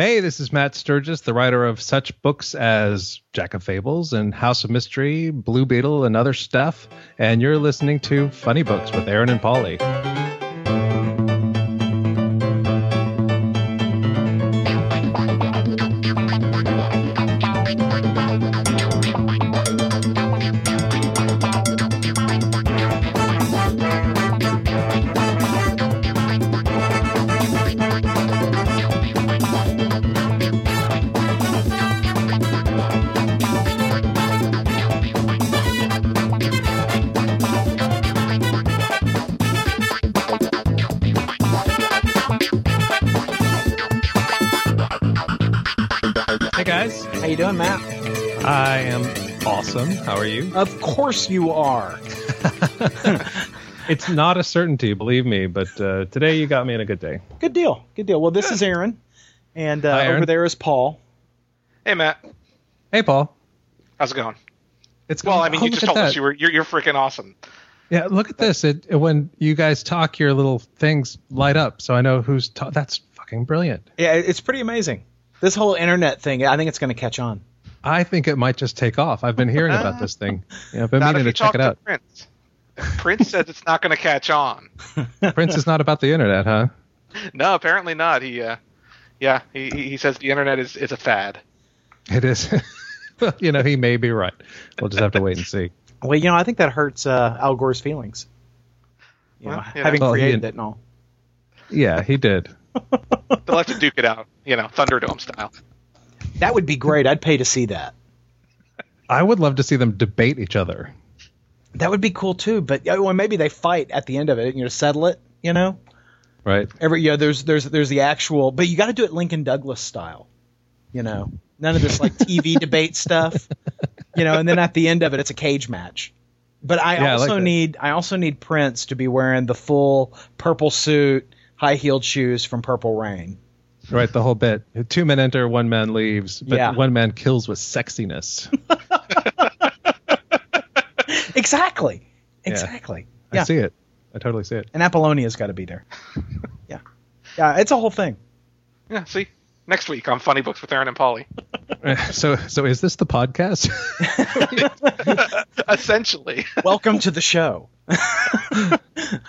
Hey, this is Matt Sturges, the writer of such books as Jack of Fables and House of Mystery, Blue Beetle, and other stuff. And you're listening to Funny Books with Aaron and Polly. Course you are. It's not a certainty, believe me, but uh, today you got me in a good day. Good deal. Good deal. Well, this is Aaron, and uh, Hi, Aaron. over there is Paul. Hey Matt, Hey, Paul. how's it going? It's Well, I mean, oh, you just told that. us you were you're, you're freaking awesome. Yeah, look at this. It when you guys talk, your little things light up, so I know who's. Ta- that's fucking brilliant. Yeah, it's pretty amazing. This whole internet thing, I think it's going to catch on. I think it might just take off. I've been hearing about this thing. Yeah, I've been Not meaning to check talk it to out. Prince. Prince says it's not going to catch on. Prince is not about the internet, huh? No, apparently not. He, uh, yeah, he he he says the internet is is a fad. It is. You know, he may be right. We'll just have to wait and see. Well, you know, I think that hurts uh, Al Gore's feelings. You Well, know, you know. having Well, created it and all. Yeah, he did. They'll have to duke it out, you know, Thunderdome style. That would be great. I'd pay to see that. I would love to see them debate each other. That would be cool too. But uh, well, maybe they fight at the end of it. And You know, settle it. You know, Right? every yeah. There's there's there's the actual, but you got to do it Lincoln Douglas style. You know, none of this like TV debate stuff. You know, and then at the end of it, it's a cage match. But I Yeah, I like also need I also need Prince to be wearing the full purple suit, high heeled shoes from Purple Rain. Right, the whole bit. Two men enter, one man leaves, but Yeah. one man kills with sexiness. Exactly. Exactly. I Yeah. see it. I totally see it. And Apollonia's got to be there. yeah. Yeah, it's a whole thing. Yeah, see, next week on Funny Books with Aaron and Polly. So, so is this the podcast? Essentially, Welcome to the show.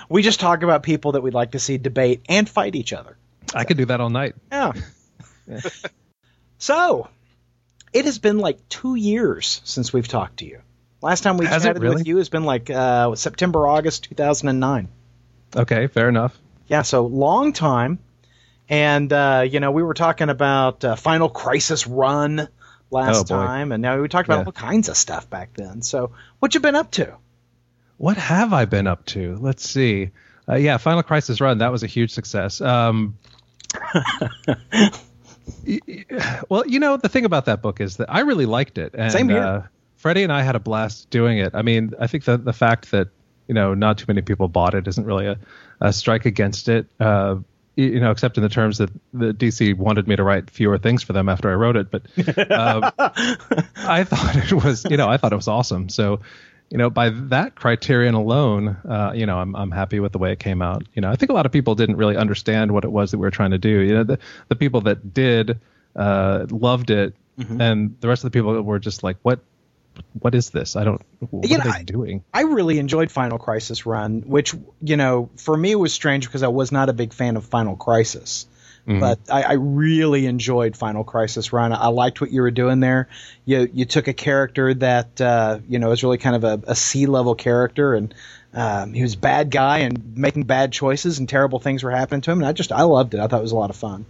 we just talk about people that we'd like to see debate and fight each other. I could do that all night. Yeah. so, it has been like two years since we've talked to you. Last time we Has chatted really? with you has been like uh, September, August 2009. Okay, fair enough. Yeah, so long time. And, uh, you know, we were talking about uh, Final Crisis Run last Oh, time, and now we talked about Yeah. all kinds of stuff back then. So, what you been up to? What have I been up to? Let's see. Uh, yeah, Final Crisis Run. That was a huge success. Um, well, you know, the thing about that book is that I really liked it. And, Same here. Uh, Freddie and I had a blast doing it. I mean, I think that the fact that you know not too many people bought it isn't really a, a strike against it. Uh, you know, except in the terms that the DC wanted me to write fewer things for them after I wrote it. But um, I thought it was, you know, I thought it was awesome. So, you know, by that criterion alone, uh, you know, I'm I'm happy with the way it came out. You know, I think a lot of people didn't really understand what it was that we were trying to do. You know, the the people that did uh, loved it, and the rest of the people were just like, what. What is this? I don't. What You are know, they I- doing? I really enjoyed Final Crisis Run, which you know for me was strange because I was not a big fan of Final Crisis, but I, I really enjoyed Final Crisis Run. I liked what you were doing there. You you took a character that uh, you know is really kind of a, a C level character, and um, he was a bad guy and making bad choices, and terrible things were happening to him. And I just I loved it. I thought it was a lot of fun.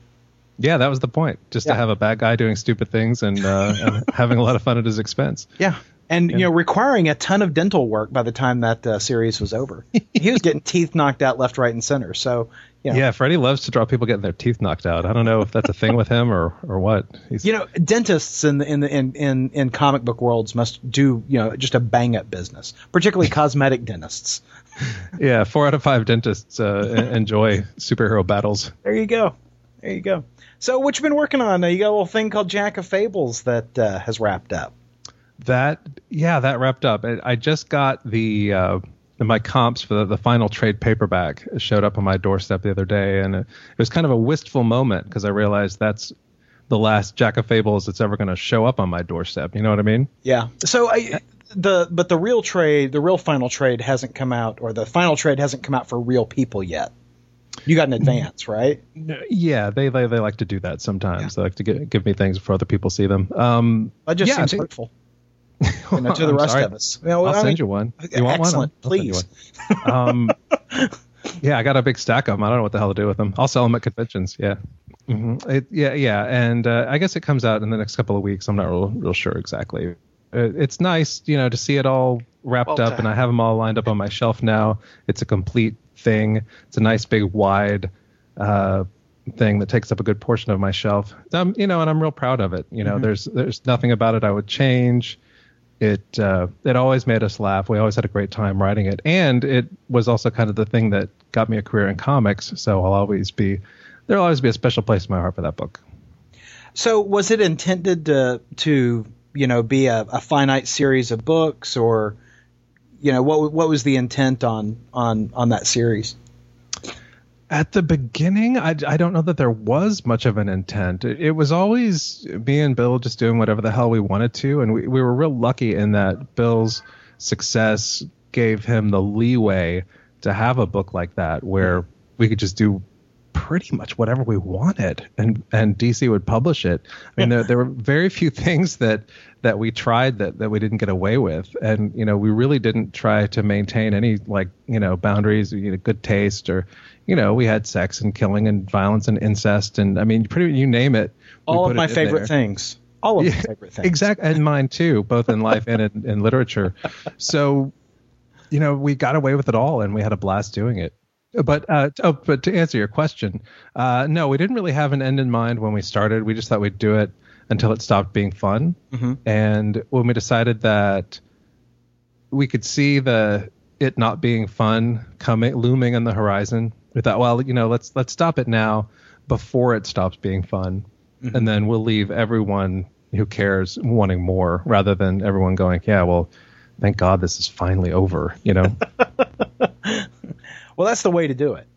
Yeah, that was the point. Just Yeah. to have a bad guy doing stupid things and, uh, and having a lot of fun at his expense. Yeah. And you know, requiring a ton of dental work by the time that uh, series was over. he was getting teeth knocked out left, right, and center. So, you know, Yeah, Freddie loves to draw people getting their teeth knocked out. I don't know if that's a thing with him or or what. He's, you know, dentists in the in the in, in in comic book worlds must do you know just a bang up business, particularly cosmetic dentists. yeah, four out of five dentists uh, enjoy superhero battles. There you go, there you go. So, what you been working on? Uh, you got a little thing called Jack of Fables that uh, has wrapped up. That yeah, that wrapped up. I, I just got the uh, my comps for the, the final trade paperback showed up on my doorstep the other day, and it, it was kind of a wistful moment because I realized that's the last Jack of Fables that's ever going to show up on my doorstep. You know what I mean? Yeah. So I, the but the real trade, the real final trade hasn't come out, or the final trade hasn't come out for real people yet. You got an advance, right? Yeah, they they, they like to do that sometimes. Yeah. They like to give, give me things before other people see them. Um, that just yeah, seems hurtful. You know, to the rest sorry. of us. You know, I'll I send mean, you one. You want excellent, one? please. One. Um, yeah, I got a big stack of them. I don't know what the hell to do with them. I'll sell them at conventions. Yeah. Mm-hmm. It, yeah, yeah, and uh, I guess it comes out in the next couple of weeks. I'm not real, real sure exactly. Uh, it's nice, you know, to see it all wrapped well up, and I have them all lined up on my shelf now. It's a complete thing. It's a nice big wide uh, thing that takes up a good portion of my shelf. Um, you know, and I'm real proud of it. You know, mm-hmm. there's there's nothing about it I would change. It uh, it always made us laugh. We always had a great time writing it, and it was also kind of the thing that got me a career in comics. So I'll always be there'll always be a special place in my heart for that book. So was it intended to to you know be a, a finite series of books, or you know what what was the intent on on on that series? At the beginning, I, I don't know that there was much of an intent. It, it, was always me and Bill just doing whatever the hell we wanted to, and we, we were real lucky in that Bill's success gave him the leeway to have a book like that where we could just do pretty much whatever we wanted and and DC would publish it. I mean there there were very few things that that we tried that that we didn't get away with. And you know we really didn't try to maintain any like you know boundaries you know good taste or you know we had sex and killing and violence and incest and I mean pretty you name it all of my favorite things. All of yeah, my favorite things. exactly and mine too both in life and in, in literature. So you know we got away with it all and we had a blast doing it but uh, oh, but to answer your question, uh, no, we didn't really have an end in mind when we started. We just thought we'd do it until it stopped being fun. Mm-hmm. And when we decided that we could see the it not being fun coming looming on the horizon, we thought, well, you know, let's let's stop it now before it stops being fun, mm-hmm. and then we'll leave everyone who cares wanting more, rather than everyone going, yeah, well, thank God this is finally over, you know. Well, that's the way to do it.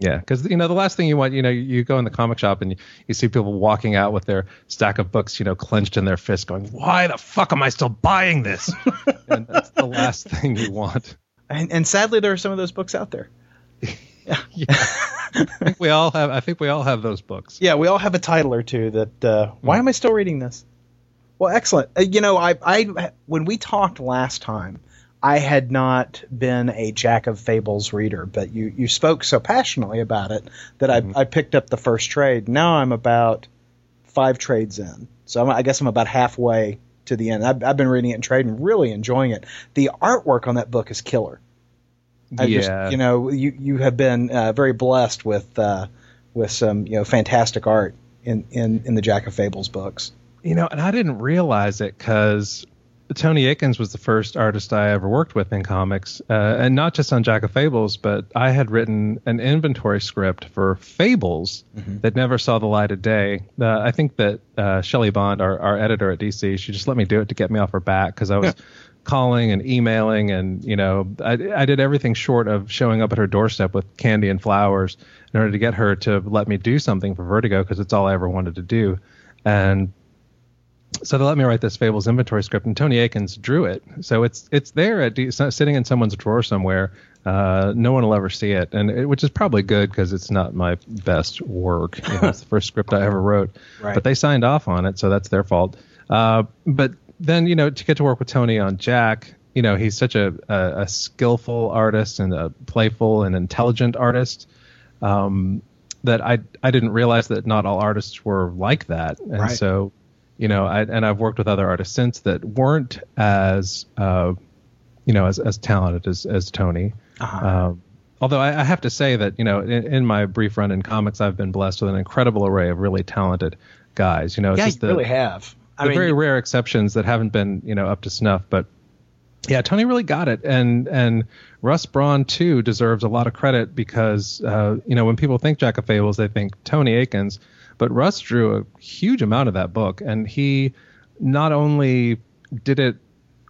Yeah, because you know the last thing you want, you know, you go in the comic shop and you, you see people walking out with their stack of books, you know, clenched in their fists, going, "Why the fuck am I still buying this?" and that's the last thing you want. And, and sadly, there are some of those books out there. Yeah. yeah. I think we all have. I think we all have those books. Yeah, we all have a title or two that. Uh, why mm. am I still reading this? Well, excellent. Uh, you know, I, I when we talked last time, I had not been a Jack of Fables reader, but you, you spoke so passionately about it that mm-hmm. I, I picked up the first trade. Now I'm about five trades in. So I'm, i guess I'm about halfway to the end. I've, I've, been reading it trade and trading, really enjoying it. The artwork on that book is killer. I yeah. Just, you know, you, you have been uh, very blessed with uh, with some you know fantastic art in, in, in the Jack of Fables books. You know, and I didn't realize it because Tony Akins was the first artist I ever worked with in comics, uh, and not just on Jack of Fables, but I had written an inventory script for Fables mm-hmm. that never saw the light of day. Uh, I think that uh, Shelly Bond, our, our editor at DC, she just let me do it to get me off her back because I was calling and emailing, and you know, I, I did everything short of showing up at her doorstep with candy and flowers in order to get her to let me do something for Vertigo because it's all I ever wanted to do. And so they let me write this Fables inventory script, and Tony Akins drew it. So it's it's there at sitting in someone's drawer somewhere. Uh, no one will ever see it, and it, which is probably good because it's not my best work. You know, it's the first script I ever wrote, right. but they signed off on it, so that's their fault. Uh, but then you know to get to work with Tony on Jack, you know he's such a, a, a skillful artist and a playful and intelligent artist. Um, that I I didn't realize that not all artists were like that, and right. so you know, I, and I've worked with other artists since that weren't as, uh, you know, as, as talented as, as Tony. Uh-huh. Um, although I, I, have to say that, you know, in, in, my brief run in comics, I've been blessed with an incredible array of really talented guys. You know, yeah, just you the, really have. I the mean, very rare exceptions that haven't been, you know, up to snuff. But yeah, Tony really got it, and and Russ Braun too deserves a lot of credit because, uh, you know, when people think Jack of Fables, they think Tony Akins but Russ drew a huge amount of that book, and he not only did it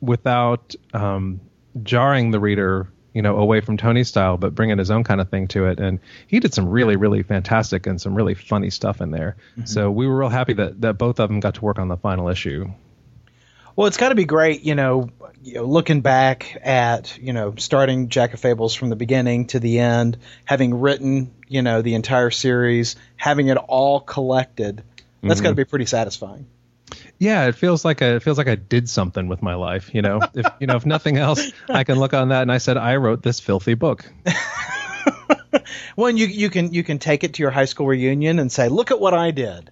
without um, jarring the reader you know, away from Tony's style, but bringing his own kind of thing to it. And he did some really, really fantastic and some really funny stuff in there. Mm-hmm. So we were real happy that, that both of them got to work on the final issue. Well, it's got to be great, you know, you know, looking back at, you know, starting Jack of Fables from the beginning to the end, having written, you know, the entire series, having it all collected. That's mm-hmm. got to be pretty satisfying. Yeah, it feels like a, it feels like I did something with my life, you know. if you know, if nothing else, I can look on that and I said I wrote this filthy book. well, and you you can you can take it to your high school reunion and say, "Look at what I did."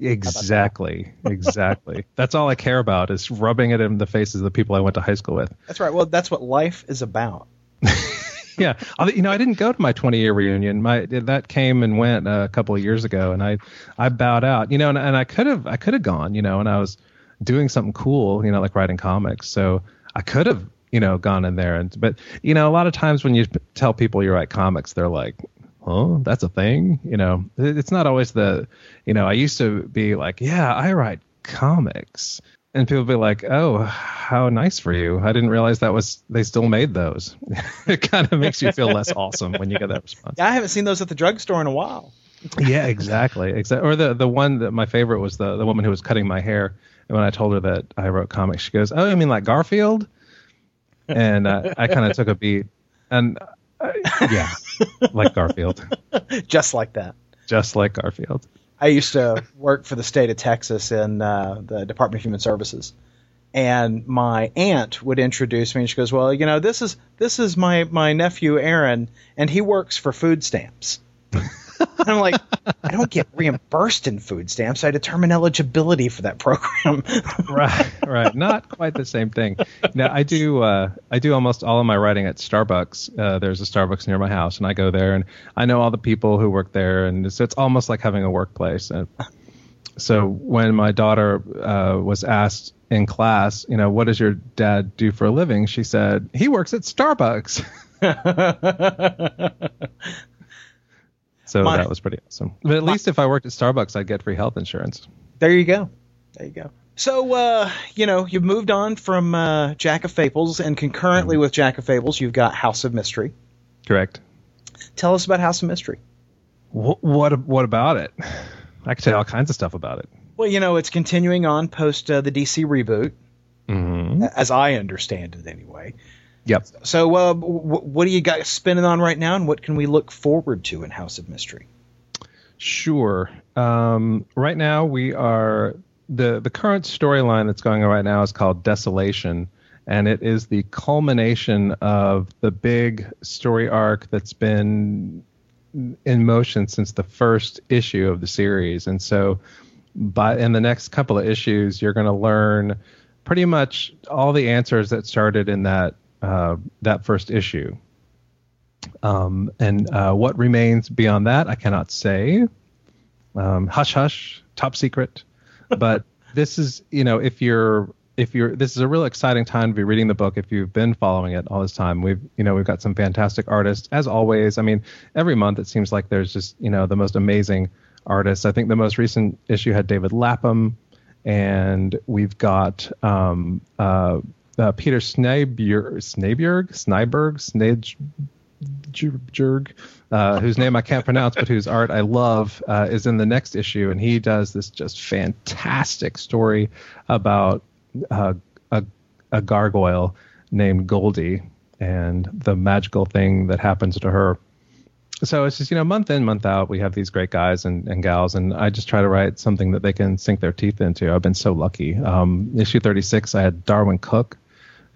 Exactly. exactly. That's all I care about is rubbing it in the faces of the people I went to high school with. That's right. Well, that's what life is about. yeah, you know, I didn't go to my 20 year reunion. My that came and went a couple of years ago, and I I bowed out. You know, and, and I could have I could have gone. You know, and I was doing something cool. You know, like writing comics. So I could have you know gone in there and but you know a lot of times when you tell people you write comics they're like oh, that's a thing. You know, it's not always the, you know, I used to be like, yeah, I write comics. And people be like, oh, how nice for you. I didn't realize that was, they still made those. it kind of makes you feel less awesome when you get that response. Yeah, I haven't seen those at the drugstore in a while. yeah, exactly. Exactly. Or the, the one that my favorite was the, the woman who was cutting my hair. And when I told her that I wrote comics, she goes, oh, you mean like Garfield? And uh, I kind of took a beat. And uh, yeah, like Garfield. Just like that. Just like Garfield. I used to work for the state of Texas in uh, the Department of Human Services, and my aunt would introduce me, and she goes, "Well, you know, this is this is my my nephew Aaron, and he works for food stamps." I'm like, I don't get reimbursed in food stamps. I determine eligibility for that program. right, right. Not quite the same thing. Now I do. Uh, I do almost all of my writing at Starbucks. Uh, there's a Starbucks near my house, and I go there, and I know all the people who work there, and so it's almost like having a workplace. And so when my daughter uh, was asked in class, you know, what does your dad do for a living? She said he works at Starbucks. So My, that was pretty awesome. But at my, least if I worked at Starbucks, I'd get free health insurance. There you go. There you go. So, uh, you know, you've moved on from uh, Jack of Fables, and concurrently mm-hmm. with Jack of Fables, you've got House of Mystery. Correct. Tell us about House of Mystery. What what, what about it? I could tell you all kinds of stuff about it. Well, you know, it's continuing on post uh, the DC reboot, mm-hmm. as I understand it, anyway. Yep. So, uh, w- what do you got spinning on right now, and what can we look forward to in House of Mystery? Sure. Um, right now, we are the the current storyline that's going on right now is called Desolation, and it is the culmination of the big story arc that's been in motion since the first issue of the series. And so, by in the next couple of issues, you're going to learn pretty much all the answers that started in that uh, that first issue. Um, and uh, what remains beyond that, I cannot say. Um, hush, hush, top secret. But this is, you know, if you're if you're this is a real exciting time to be reading the book if you've been following it all this time we've you know we've got some fantastic artists as always i mean every month it seems like there's just you know the most amazing artists i think the most recent issue had david lapham and we've got um, uh, uh, Peter Snybjerg, Snybjerg, Snyberg, Snydjerg, uh, whose name I can't pronounce, but whose art I love, uh, is in the next issue, and he does this just fantastic story about uh, a, a gargoyle named Goldie and the magical thing that happens to her. So it's just you know month in month out we have these great guys and, and gals and i just try to write something that they can sink their teeth into. I've been so lucky. Um, issue 36 i had darwin cooke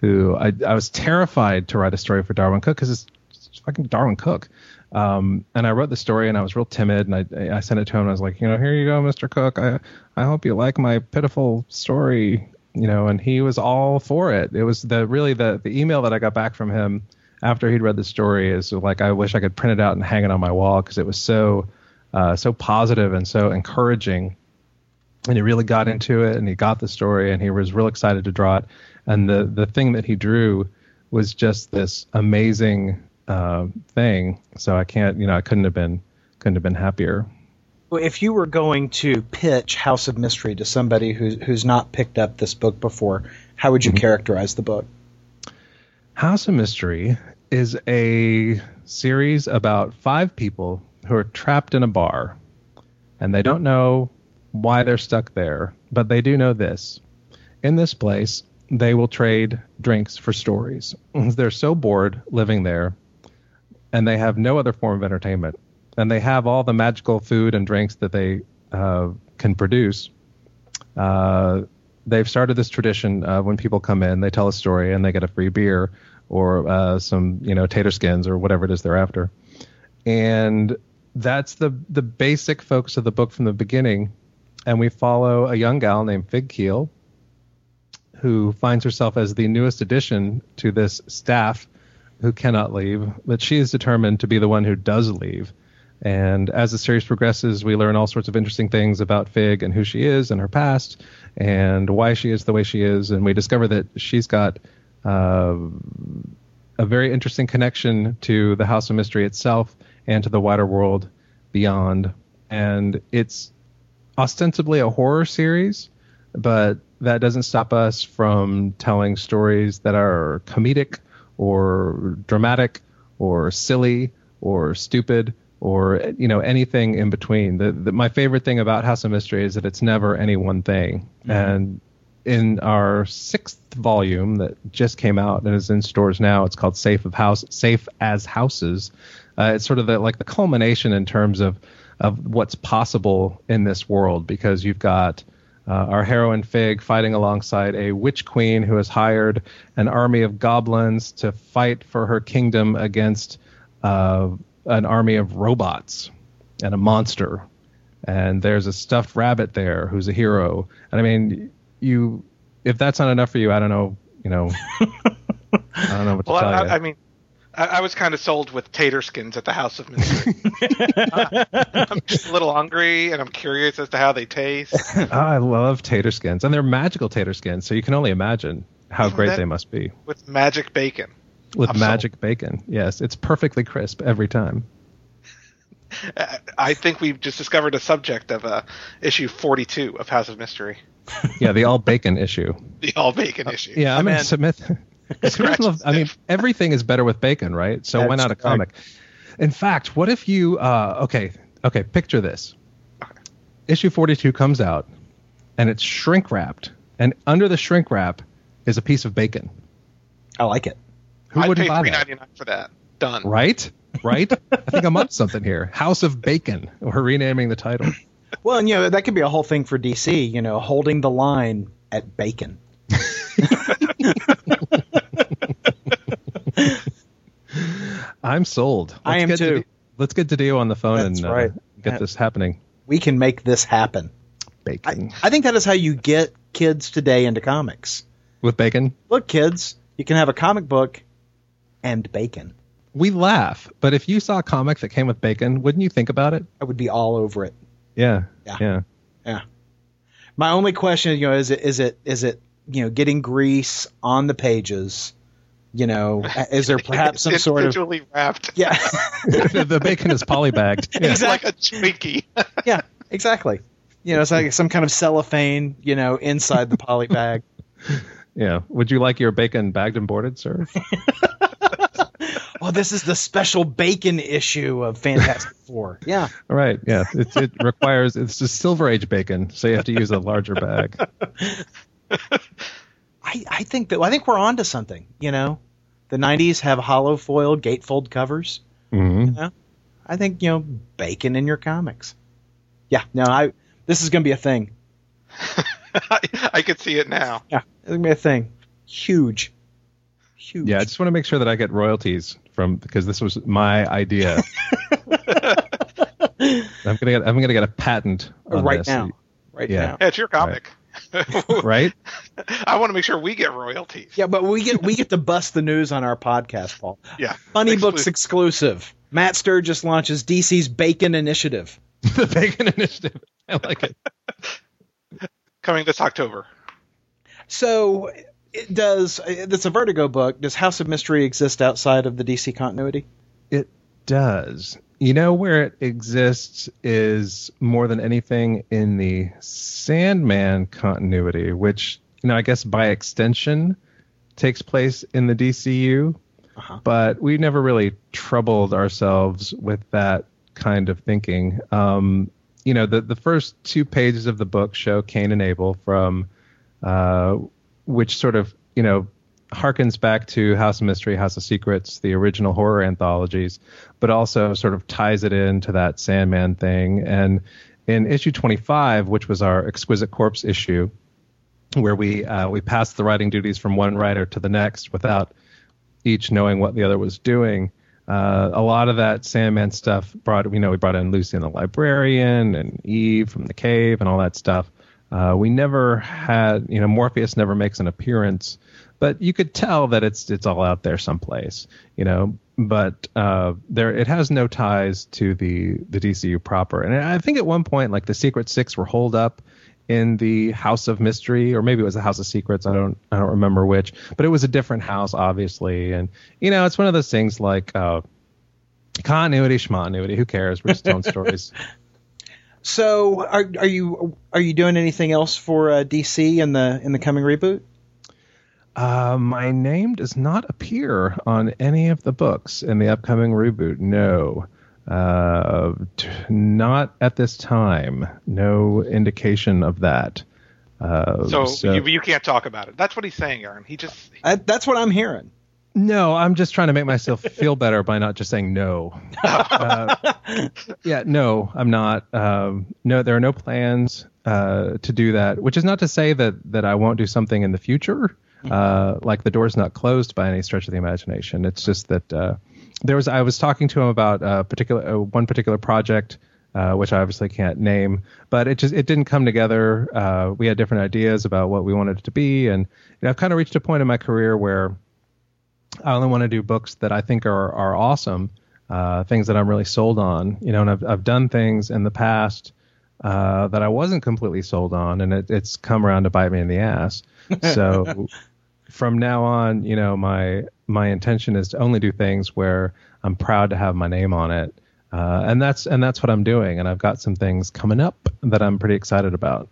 who I, I was terrified to write a story for Darwin Cooke because it's, it's, fucking Darwin Cooke. Um, and I wrote the story and I was real timid and I, I sent it to him and I was like, you know, here you go, Mr. Cooke. I, I hope you like my pitiful story, you know, and he was all for it. It was the really the, the email that I got back from him after he'd read the story is like, I wish I could print it out and hang it on my wall because it was so, uh, so positive and so encouraging. And he really got into it and he got the story and he was real excited to draw it and the the thing that he drew was just this amazing uh, thing. So I can't, you know, I couldn't have been couldn't have been happier. Well, if you were going to pitch House of Mystery to somebody who's who's not picked up this book before, how would you mm-hmm. characterize the book? House of Mystery is a series about five people who are trapped in a bar, and they don't know why they're stuck there, but they do know this. In this place, they will trade drinks for stories. They're so bored living there, and they have no other form of entertainment. And they have all the magical food and drinks that they uh, can produce. Uh, they've started this tradition of when people come in, they tell a story and they get a free beer or uh, some, you know, tater skins or whatever it is they're after. And that's the the basic focus of the book from the beginning. And we follow a young gal named Fig Keele, who finds herself as the newest addition to this staff who cannot leave, but she is determined to be the one who does leave. And as the series progresses, we learn all sorts of interesting things about Fig and who she is and her past and why she is the way she is. And we discover that she's got uh, a very interesting connection to the House of Mystery itself and to the wider world beyond. And it's ostensibly a horror series, but that doesn't stop us from telling stories that are comedic or dramatic or silly or stupid or you know anything in between. The, the, my favorite thing about House of Mystery is that it's never any one thing. Mm-hmm. And in our sixth volume that just came out and is in stores now, it's called Safe of House, Safe as Houses. Uh, it's sort of the, like the culmination in terms of of what's possible in this world because you've got uh, our heroine Fig fighting alongside a witch queen who has hired an army of goblins to fight for her kingdom against uh, an army of robots and a monster. And there's a stuffed rabbit there who's a hero. And I mean, you, if that's not enough for you, I don't know. You know, I don't know what to well, tell I, you. I mean, I, I was kind of sold with tater skins at the House of Mystery. I'm just a little hungry, and I'm curious as to how they taste. Oh, I love tater skins, and they're magical tater skins. So you can only imagine how Isn't great they must be with magic bacon. with I'm sold. magic bacon. Yes, it's perfectly crisp every time. I think we've just discovered a subject of uh, issue 42 of House of Mystery, Yeah, the all bacon issue. the all bacon issue. Yeah, I mean, in. Smith. who love- I mean, everything is better with bacon, right? So why not a right. comic? In fact, what if you? Uh, okay, okay. Picture this: issue forty-two comes out, and it's shrink wrapped, and under the shrink wrap is a piece of bacon. I like it. Who I'd wouldn't pay buy three that? ninety nine for that. Done. Right? Right? I think I'm up to something here. House of Bacon. We're renaming the title. Well, and you know that could be a whole thing for DC. You know, holding the line at bacon. I'm sold. I am get too. DiDio- let's get DiDio on the phone That's and uh, get Yeah. this happening. We can make this happen. I, Bacon I think that is how you get kids today into comics. with bacon. Look, kids, you can have a comic book and bacon. We laugh, but if you saw a comic that came with bacon, wouldn't you think about it? I would be all over it. Yeah. Yeah. Yeah. Yeah. My only question, you know, is it is it is it you know getting grease on the pages? You know, is there perhaps some It's sort of individually wrapped. yeah, the, the bacon is polybagged. Yeah. It's like a Twinkie. yeah, exactly. You know, it's like some kind of cellophane, you know, inside the polybag yeah. Would you like your bacon bagged and boarded, sir? Oh, this is the special bacon issue of Fantastic Four. Yeah. All right. Yeah. It, it requires it's a silver age bacon, so you have to use a larger bag. I, I think that I think we're onto something. You know, the '90s have hollow foil gatefold covers. hmm You know, I think you know bacon in your comics. Yeah, no, I this is gonna be a thing. I, I could see it now. Yeah, it's gonna be a thing. Huge, huge. Yeah. I just want to make sure that I get royalties from because this was my idea. I'm gonna get I'm gonna get a patent on right this. now, right Yeah. now. Yeah, it's your comic. Right? I want to make sure we get royalties. Yeah, but we get we get to bust the news on our podcast, Paul. Yeah. Funny Books Exclusive. exclusive. Matt Sturges launches DC's Bacon Initiative. the bacon initiative. I like it. Coming this October. So, it does it's a Vertigo book. Does House of Mystery exist outside of the DC continuity? It does. You know where it exists is more than anything in the Sandman continuity, which, you know, I guess by extension takes place in the DCU. uh-huh. but we never really troubled ourselves with that kind of thinking. Um, you know, the the first two pages of the book show Cain and Abel from, uh, which sort of you know harkens back to House of Mystery, House of Secrets, the original horror anthologies, but also sort of ties it into that Sandman thing. And in issue 25, which was our Exquisite Corpse issue, where we uh, we passed the writing duties from one writer to the next without each knowing what the other was doing. Uh, a lot of that Sandman stuff brought, you know, we brought in Lucien the librarian and Eve from the cave and all that stuff. Uh, we never had, you know, Morpheus never makes an appearance, but you could tell that it's it's all out there someplace, you know. But uh, there, it has no ties to the the DCU proper. And I think at one point, like the Secret Six were holed up in the House of Mystery, or maybe it was the House of Secrets. I don't I don't remember which, but it was a different house, obviously. And you know, it's one of those things like uh, continuity, schmontinuity. Who cares? We're just telling stories. So, are are you are you doing anything else for uh, DC in the in the coming reboot? Uh, my name does not appear on any of the books in the upcoming reboot. No. Uh, t- not at this time. No indication of that. Uh, so, so you, you, can't talk about it. That's what he's saying, Aaron. He just. I, that's what I'm hearing. No, I'm just trying to make myself feel better by not just saying no. uh, yeah, no, I'm not. Um, no, there are no plans uh, to do that. Which is not to say that that I won't do something in the future. Uh, like the door's not closed by any stretch of the imagination. It's just that uh, there was I was talking to him about a particular uh, one particular project. Uh, which I obviously can't name, but it just it didn't come together. Uh, we had different ideas about what we wanted it to be, and you know, I've kind of reached a point in my career where I only want to do books that I think are are awesome, uh, things that I'm really sold on. You know, and I've I've done things in the past uh, that I wasn't completely sold on, and it, it's come around to bite me in the ass. So from now on, you know, my my intention is to only do things where I'm proud to have my name on it, uh, and that's and that's what I'm doing. And I've got some things coming up that I'm pretty excited about.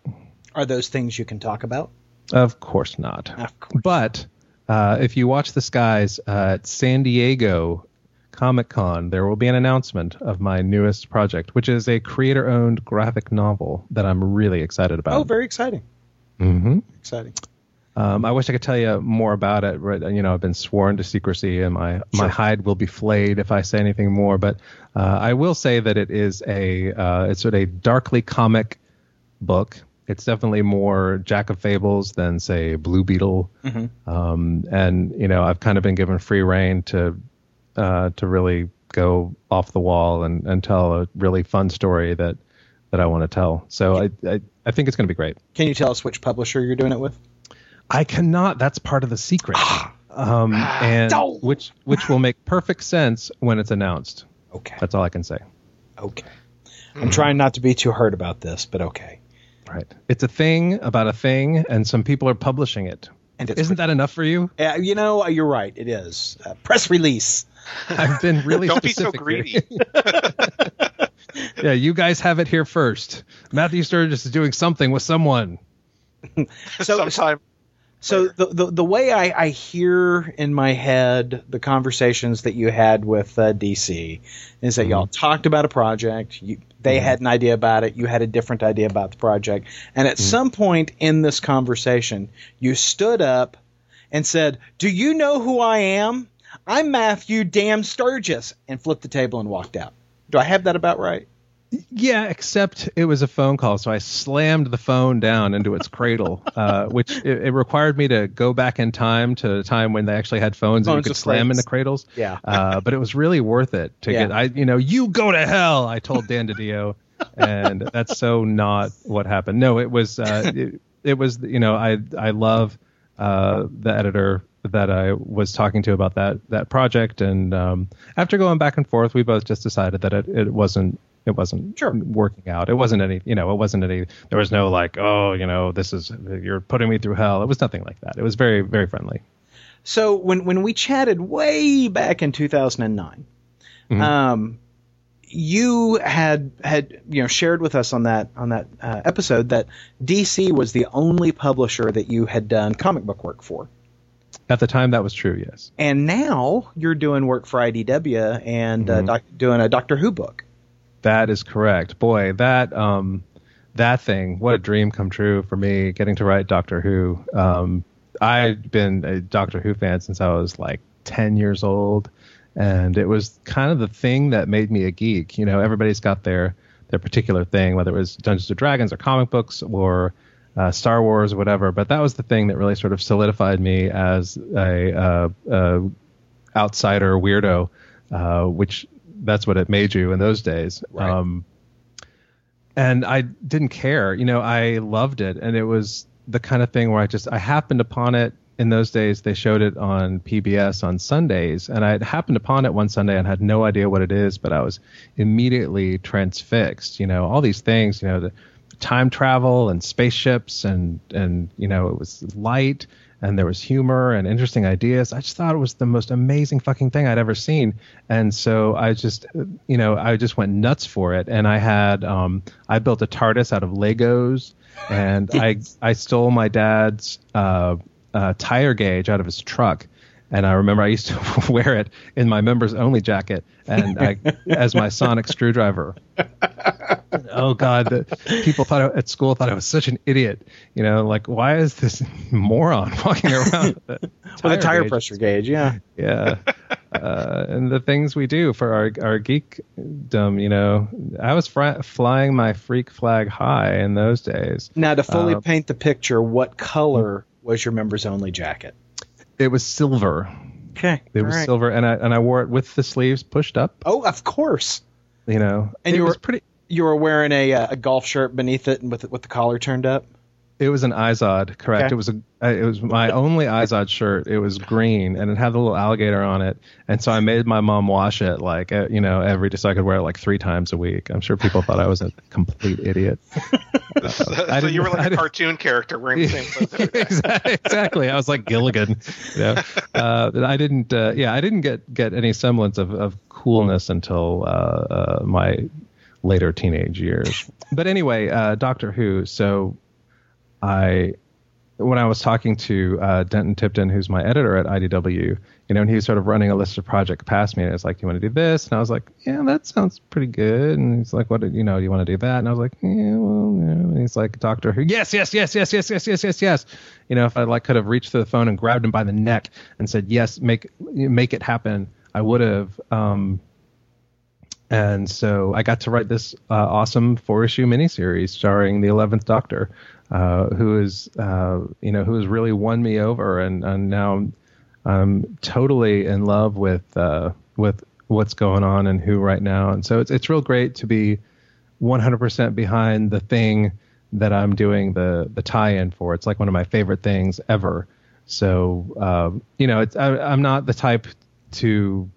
Are those things you can talk about? Of course not. Of course. But uh, if you watch the skies uh, at San Diego Comic Con, there will be an announcement of my newest project, which is a creator owned graphic novel that I'm really excited about. Oh, very exciting. Mm-hmm. Exciting. Um, I wish I could tell you more about it. You know, I've been sworn to secrecy, and my sure. my hide will be flayed if I say anything more. But uh, I will say that it is a uh, it's sort of a darkly comic book. It's definitely more Jack of Fables than say Blue Beetle. Mm-hmm. Um, and you know, I've kind of been given free reign to uh, to really go off the wall and, and tell a really fun story that that I want to tell. So I, I I think it's going to be great. Can you tell us which publisher you're doing it with? I cannot. That's part of the secret. um, and which which will make perfect sense when it's announced. Okay. That's all I can say. Okay. I'm trying not to be too hurt about this, but okay. Right. It's a thing about a thing, and some people are publishing it. And isn't that enough for you? Uh, you know, you're right. It is. Uh, press release. I've been really Don't be so greedy. yeah, you guys have it here first. Matthew Sturges is doing something with someone. so, Sometime so the, the, the way I, I hear in my head the conversations that you had with uh, DC is that mm-hmm. y'all talked about a project. You, they mm-hmm. had an idea about it. You had a different idea about the project. And at mm-hmm. some point in this conversation, you stood up and said, "Do you know who I am? I'm Matthew Damn Sturges," and flipped the table and walked out. Do I have that about right? Yeah, except it was a phone call, so I slammed the phone down into its cradle, uh, which it, it, required me to go back in time to a time when they actually had phones, phones and you could slam into cradles. Yeah, uh, but it was really worth it to yeah. get. I, you know, you go to hell. I told Dan DiDio, and that's so not what happened. No, it was. Uh, it, it, was. You know, I I love uh, the editor that I was talking to about that that project, and um, after going back and forth, we both just decided that it, it wasn't it wasn't sure. working out. It wasn't any, you know, it wasn't any. There was no like, oh, you know, this is you're putting me through hell. It was nothing like that. It was very, very friendly. So when when we chatted way back in 2009, mm-hmm. um, you had had you know shared with us on that on that uh, episode that DC was the only publisher that you had done comic book work for. At the time, that was true. Yes. And now you're doing work for IDW and uh, Mhm. doc- doing a Doctor Who book. That is correct. Boy, that um, that thing, what a dream come true for me, getting to write Doctor Who. Um, I've been a Doctor Who fan since I was like 10 years old, and it was kind of the thing that made me a geek. You know, everybody's got their their particular thing, whether it was Dungeons and Dragons or comic books or uh, Star Wars or whatever. But that was the thing that really sort of solidified me as a, uh, uh, outsider weirdo, uh, which that's what it made you in those days. Right. Um, and I didn't care, you know, I loved it, and it was the kind of thing where I just I happened upon it in those days. They showed it on PBS on Sundays, and I had happened upon it one Sunday and had no idea what it is, but I was immediately transfixed. You know, all these things, you know, the time travel and spaceships and and you know it was light and there was humor and interesting ideas. I just thought it was the most amazing fucking thing I'd ever seen. And so I just, you know, I just went nuts for it. And I had, um, I built a TARDIS out of Legos, and I I stole my dad's uh, uh, tire gauge out of his truck. And I remember I used to wear it in my members only jacket and I, as my sonic screwdriver. oh God, the people thought I, at school thought I was such an idiot. You know, like why is this moron walking around with a With a tire gauge? pressure gauge, yeah. Yeah, uh, and the things we do for our our geekdom. You know, I was fr- flying my freak flag high in those days. Now, to fully Uh, paint the picture, what color was your members only jacket? It was silver. Okay. It was silver, and I and I wore it with the sleeves pushed up. Oh, of course. You know, And you were- pretty. You were wearing a, uh, a golf shirt beneath it and with with the collar turned up. It was an Izod, correct? Okay. It was a uh, it was my only Izod shirt. It was green and it had the little alligator on it, and so I made my mom wash it like uh, you know every so I could wear it like three times a week. I'm sure people thought I was a complete idiot. so I so you were like a cartoon character wearing the same clothes exactly, exactly. I was like Gilligan. You know? uh, I didn't. Uh, yeah, I didn't get get any semblance of, of coolness until uh, uh, my later teenage years. But anyway, uh, Doctor Who. So I. When I was talking to uh, Denton Tipton, who's my editor at IDW, you know, and he was sort of running a list of projects past me, and it's like, "You want to do this?" And I was like, "Yeah, that sounds pretty good." And he's like, "What? do- You know, do you want to do that?" And I was like, "Yeah, well, yeah." And he's like, "Doctor Who? Yes, yes, yes, yes, yes, yes, yes, yes, yes." You know, if I like could have reached to the phone and grabbed him by the neck and said, "Yes, make make it happen," I would have. Um, and so I got to write this uh, awesome four issue miniseries starring the Eleventh Doctor, uh, who is uh, you know who has really won me over, and, and now I'm totally in love with uh, with what's going on and who right now, and so it's it's real great to be 100% behind the thing that I'm doing the the tie-in for. It's like one of my favorite things ever. So um, you know, I, I'm not the type to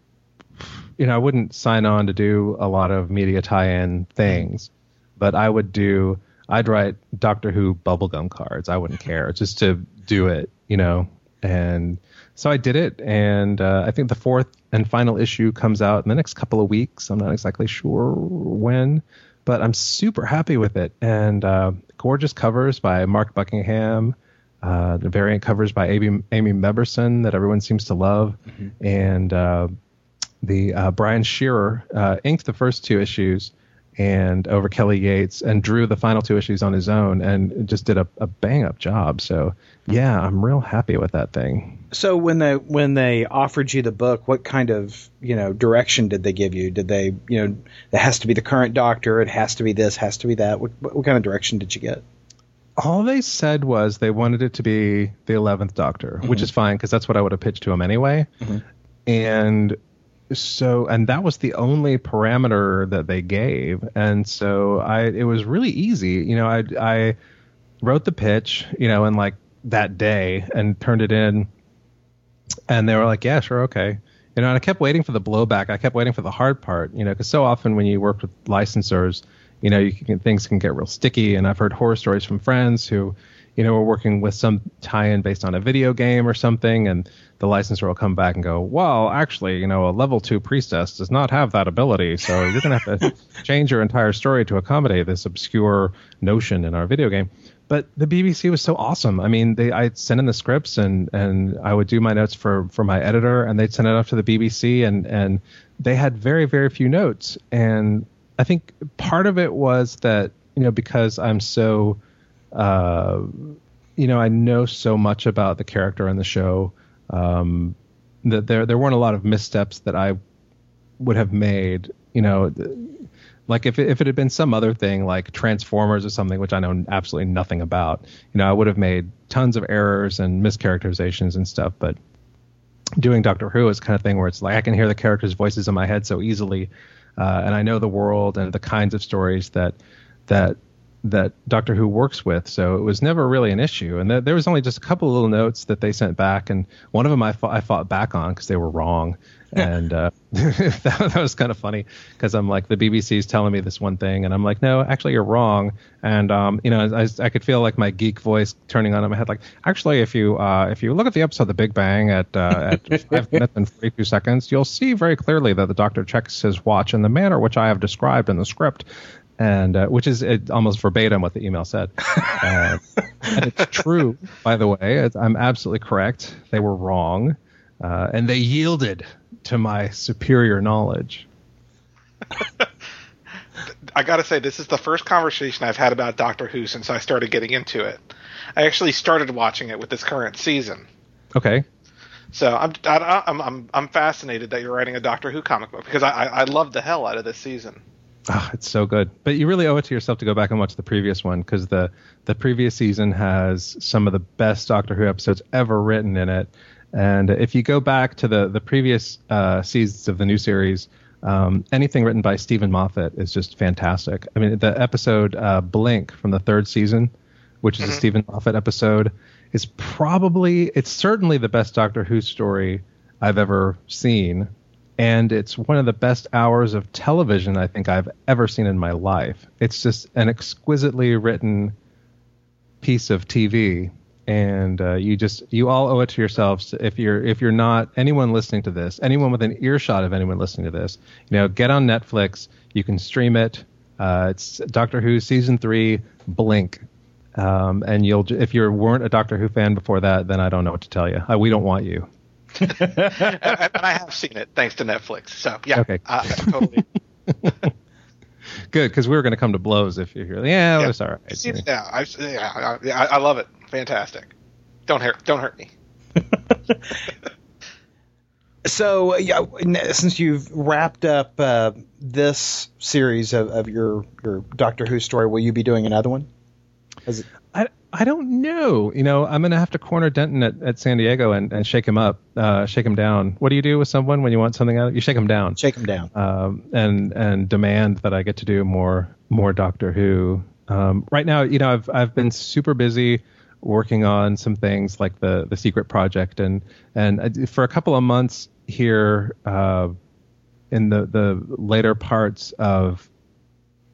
you know, I wouldn't sign on to do a lot of media tie-in things, but I would do. I'd write Doctor Who bubblegum cards. I wouldn't care just to do it, you know. And so I did it, and uh, I think the fourth and final issue comes out in the next couple of weeks. I'm not exactly sure when, but I'm super happy with it. And uh, gorgeous covers by Mark Buckingham. Uh, the variant covers by Amy, Amy Mebberson that everyone seems to love, and uh, the uh, Brian Shearer uh, inked the first two issues and over Kelly Yates and drew the final two issues on his own and just did a, a bang up job. So yeah, I'm real happy with that thing. So when they when they offered you the book, what kind of you know direction did they give you? Did they you know it has to be the current Doctor, it has to be this, has to be that? What, what kind of direction did you get? All they said was they wanted it to be the 11th Doctor, which mm-hmm. is fine because that's what I would have pitched to him anyway. Mm-hmm. And so and that was the only parameter that they gave. And so i it was really easy. You know i i wrote the pitch you know and like that day and turned it in. And they were like yeah sure okay. You know and i kept waiting for the blowback. I kept waiting for the hard part you know because so often when you work with licensors you know you can things can get real sticky. And i've heard horror stories from friends who you know, we're working with some tie-in based on a video game or something, and the licensor will come back and go, well, actually, you know, a level two priestess does not have that ability, so you're going to have to change your entire story to accommodate this obscure notion in our video game. But the BBC was so awesome. I mean, they I'd send in the scripts and and I would do my notes for for my editor, and they'd send it off to the BBC, and and they had very very few notes, and I think part of it was that you know because I'm so uh, you know I know so much about the character in the show um, that there there weren't a lot of missteps that I would have made. You know, like if it, if it had been some other thing like Transformers or something, which I know absolutely nothing about, you know, I would have made tons of errors and mischaracterizations and stuff. But doing Doctor Who is kind of thing where it's like I can hear the characters' voices in my head so easily, uh, and I know the world and the kinds of stories that that that Doctor Who works with, so it was never really an issue. And th- there was only just a couple of little notes that they sent back, and one of them I, fought, I fought back on because they were wrong, and uh, that, that, was kind of funny because I'm like the BBC's telling me this one thing, and I'm like, no, actually you're wrong, and um, you know, I, I, could feel like my geek voice turning on in my head, like, actually, if you uh, if you look at the episode The Big Bang at uh, at five minutes and 42 seconds, you'll see very clearly that the Doctor checks his watch in the manner which I have described in the script and uh, which is it, almost verbatim what the email said. Uh, and it's true, by the way. I'm absolutely correct. They were wrong, uh, and they yielded to my superior knowledge. I got to say, this is the first conversation I've had about Doctor Who since I started getting into it. I actually started watching it with this current season. Okay. So I'm I'm I'm I'm fascinated that you're writing a Doctor Who comic book because I I love the hell out of this season. Oh, it's so good. But you really owe it to yourself to go back and watch the previous one because the the previous season has some of the best Doctor Who episodes ever written in it. And if you go back to the the previous uh, seasons of the new series, um, anything written by Steven Moffat is just fantastic. I mean, the episode uh, Blink from the third season, which is mm-hmm. a Steven Moffat episode, is probably it's certainly the best Doctor Who story I've ever seen and it's one of the best hours of television I think I've ever seen in my life. It's just an exquisitely written piece of TV, and uh, you just you all owe it to yourselves. If you're if you're not anyone listening to this, anyone with an earshot of anyone listening to this, you know, get on Netflix. You can stream it. Uh, it's Doctor Who season three, Blink. Um, and you'll if you weren't a Doctor Who fan before that, then I don't know what to tell you. Uh, we don't want you. and I have seen it thanks to Netflix. So yeah, okay. Uh, totally. Good, because we were going to come to blows if you're here. Yeah, yeah. it's all right. See, yeah, I, yeah, I, I love it. Fantastic. Don't hurt, don't hurt me. so yeah, since you've wrapped up uh, this series of, of, your your Doctor Who story, will you be doing another one? It- I I don't know. You know, I'm gonna have to corner Denton at, at San Diego and, and shake him up, uh, shake him down. What do you do with someone when you want something out? You shake him down. Shake him down. Um, and and demand that I get to do more more Doctor Who. Um, right now, you know, I've I've been super busy working on some things like the the Secret Project and and for a couple of months here uh, in the the later parts of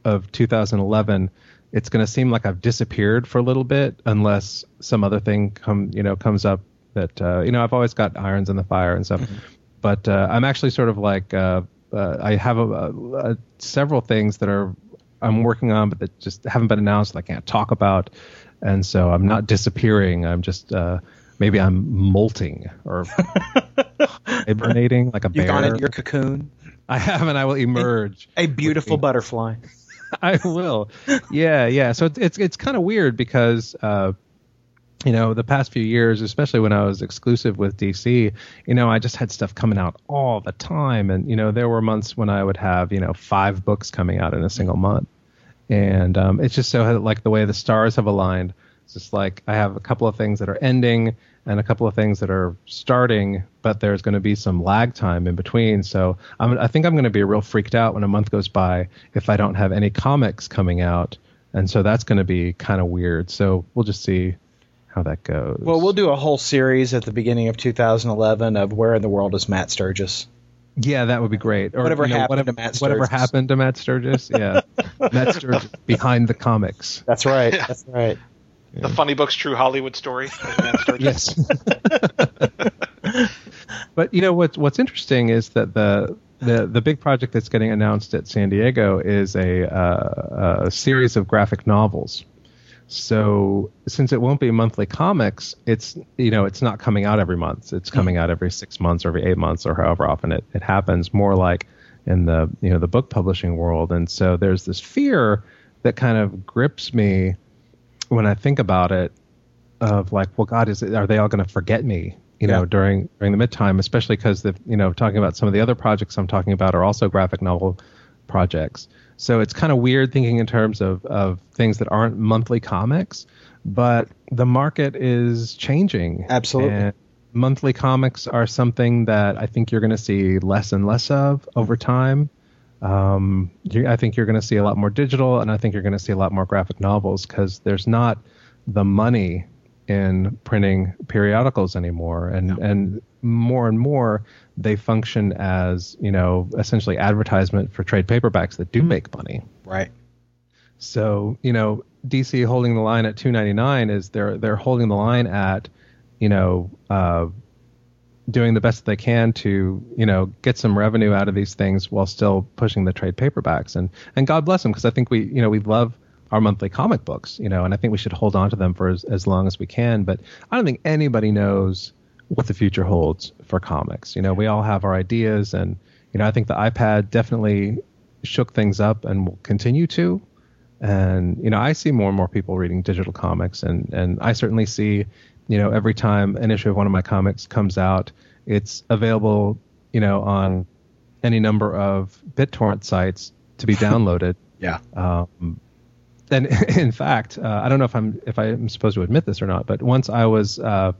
of 2011 it's going to seem like I've disappeared for a little bit unless some other thing come you know comes up that uh, you know I've always got irons in the fire and stuff. Mm-hmm. But uh, I'm actually sort of like uh, uh I have a, a, a, several things that are I'm working on, but that just haven't been announced that I can't talk about, and so I'm not disappearing. I'm just uh, maybe I'm molting or hibernating like a You've bear. gone into your cocoon. I have, and I will emerge. A beautiful butterfly. I will. Yeah, yeah. So it's it's, kind of weird because uh, you know the past few years, especially when I was exclusive with DC, you know I just had stuff coming out all the time, and you know there were months when I would have you know five books coming out in a single month, and um, it's just so like the way the stars have aligned. It's just like I have a couple of things that are ending and a couple of things that are starting, but there's going to be some lag time in between. So I'm, I think I'm going to be real freaked out when a month goes by if I don't have any comics coming out, and so that's going to be kind of weird. So we'll just see how that goes. Well, we'll do a whole series at the beginning of 2011 of where in the world is Matt Sturges? Yeah, that would be great. Or whatever you know, happened whatever, to Matt Sturges. Whatever happened to Matt Sturges? Yeah, Matt Sturges behind the comics. That's right. That's right. The Funny Books True Hollywood story. yes. but you know what's what's interesting is that the the the big project that's getting announced at San Diego is a uh, a series of graphic novels. So since it won't be monthly comics, it's you know it's not coming out every month. It's coming out every six months or every eight months or however often it, it happens. More like in the you know the book publishing world, and so there's this fear that kind of grips me when I think about it of like, well, God, is it, are they all going to forget me? You know, during during the midtime, especially because the you know talking about some of the other projects I'm talking about are also graphic novel projects. So it's kind of weird thinking in terms of of things that aren't monthly comics, but the market is changing. Absolutely. And monthly comics are something that I think you're going to see less and less of over time. Um, you, I think you're going to see a lot more digital, and I think you're going to see a lot more graphic novels because there's not the money in printing periodicals anymore, and No. and more and more they function as you know essentially advertisement for trade paperbacks that do make money. Right. So you know, DC holding the line at 2.99 is they're they're holding the line at you know uh, doing the best they can to you know get some revenue out of these things while still pushing the trade paperbacks and and God bless them because I think we you know we love our monthly comic books you know and I think we should hold on to them for as, as long as we can but I don't think anybody knows what the future holds for comics. You know we all have our ideas and you know I think the iPad definitely shook things up and will continue to. And you know i see more and more people reading digital comics and and i certainly see you know every time an issue of one of my comics comes out it's available you know on any number of bittorrent sites to be downloaded. Yeah. um, and in fact, uh, I don't know if I'm if I'm supposed to admit this or not, but once I was uh,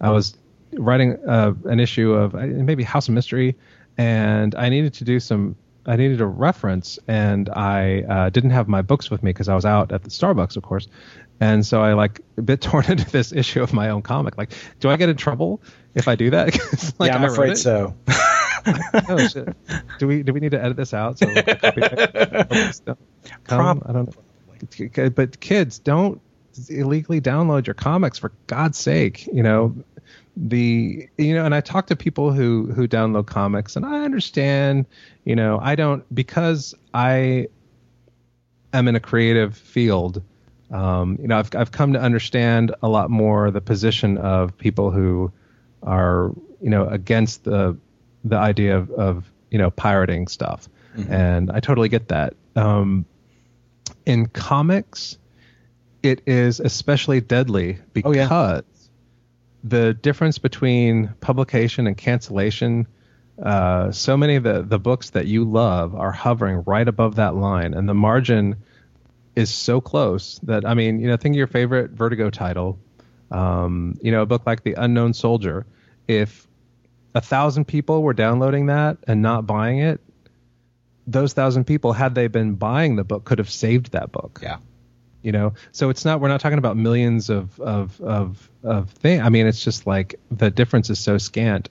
I was writing uh, an issue of uh, maybe House of Mystery, and I needed to do some. I needed a reference, and I uh, didn't have my books with me because I was out at the Starbucks, of course. And so I like a bit torn into this issue of my own comic. Like, do I get in trouble if I do that? like, yeah, I'm afraid so. oh shit! Do we do we need to edit this out? So like, don't come? I don't know. But kids, don't illegally download your comics for God's sake. You know the you know, and I talk to people who who download comics, and I understand. You know, I don't because I am in a creative field. Um, you know, I've I've come to understand a lot more the position of people who are you know against the the idea of, of you know pirating stuff, and I totally get that. Um, in comics, it is especially deadly Oh, yeah. because the difference between publication and cancellation. Uh, so many of the, the books that you love are hovering right above that line, and the margin is so close that I mean, you know, think of your favorite Vertigo title, um, you know, a book like The Unknown Soldier. If a thousand people were downloading that and not buying it, those thousand people, had they been buying the book, could have saved that book. Yeah. You know, so it's not we're not talking about millions of of of of thing. I mean, it's just like the difference is so scant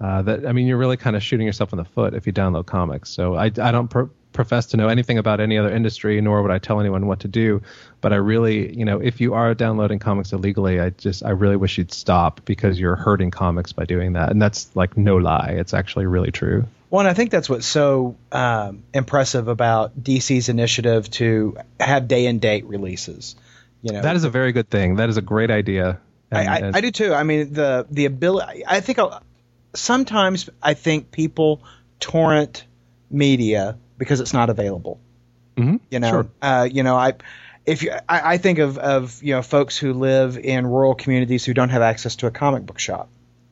uh, that I mean, you're really kind of shooting yourself in the foot if you download comics. So I I don't pro- profess to know anything about any other industry, nor would I tell anyone what to do. But I really, you know, if you are downloading comics illegally, I just I really wish you'd stop because you're hurting comics by doing that, and that's like no lie. It's actually really true. Well, and I think that's what's so um, impressive about DC's initiative to have day and date releases. You know, That is a very good thing. That is a great idea. I, And- I, and- I do too. I mean, the the ability. I think I'll, sometimes I think people torrent media because it's not available. Mhm, You know, sure. uh, you know, I if you, I, I think of of you know folks who live in rural communities who don't have access to a comic book shop.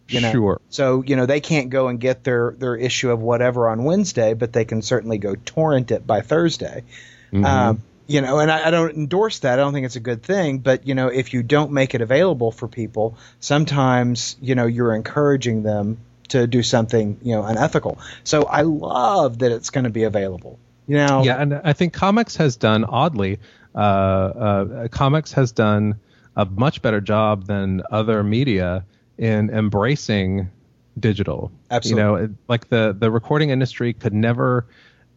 You know? Sure. So you know they can't go and get their their issue of whatever on Wednesday, but they can certainly go torrent it by Thursday. Mm-hmm. Um, you know, and I, I don't endorse that. I don't think it's a good thing. But you know, if you don't make it available for people, sometimes you know you're encouraging them to do something you know unethical. So I love that it's going to be available. You know, Yeah, and I think comics has done oddly. Uh, uh, comics has done a much better job than other media in embracing digital. Absolutely. You know, like the the recording industry could never,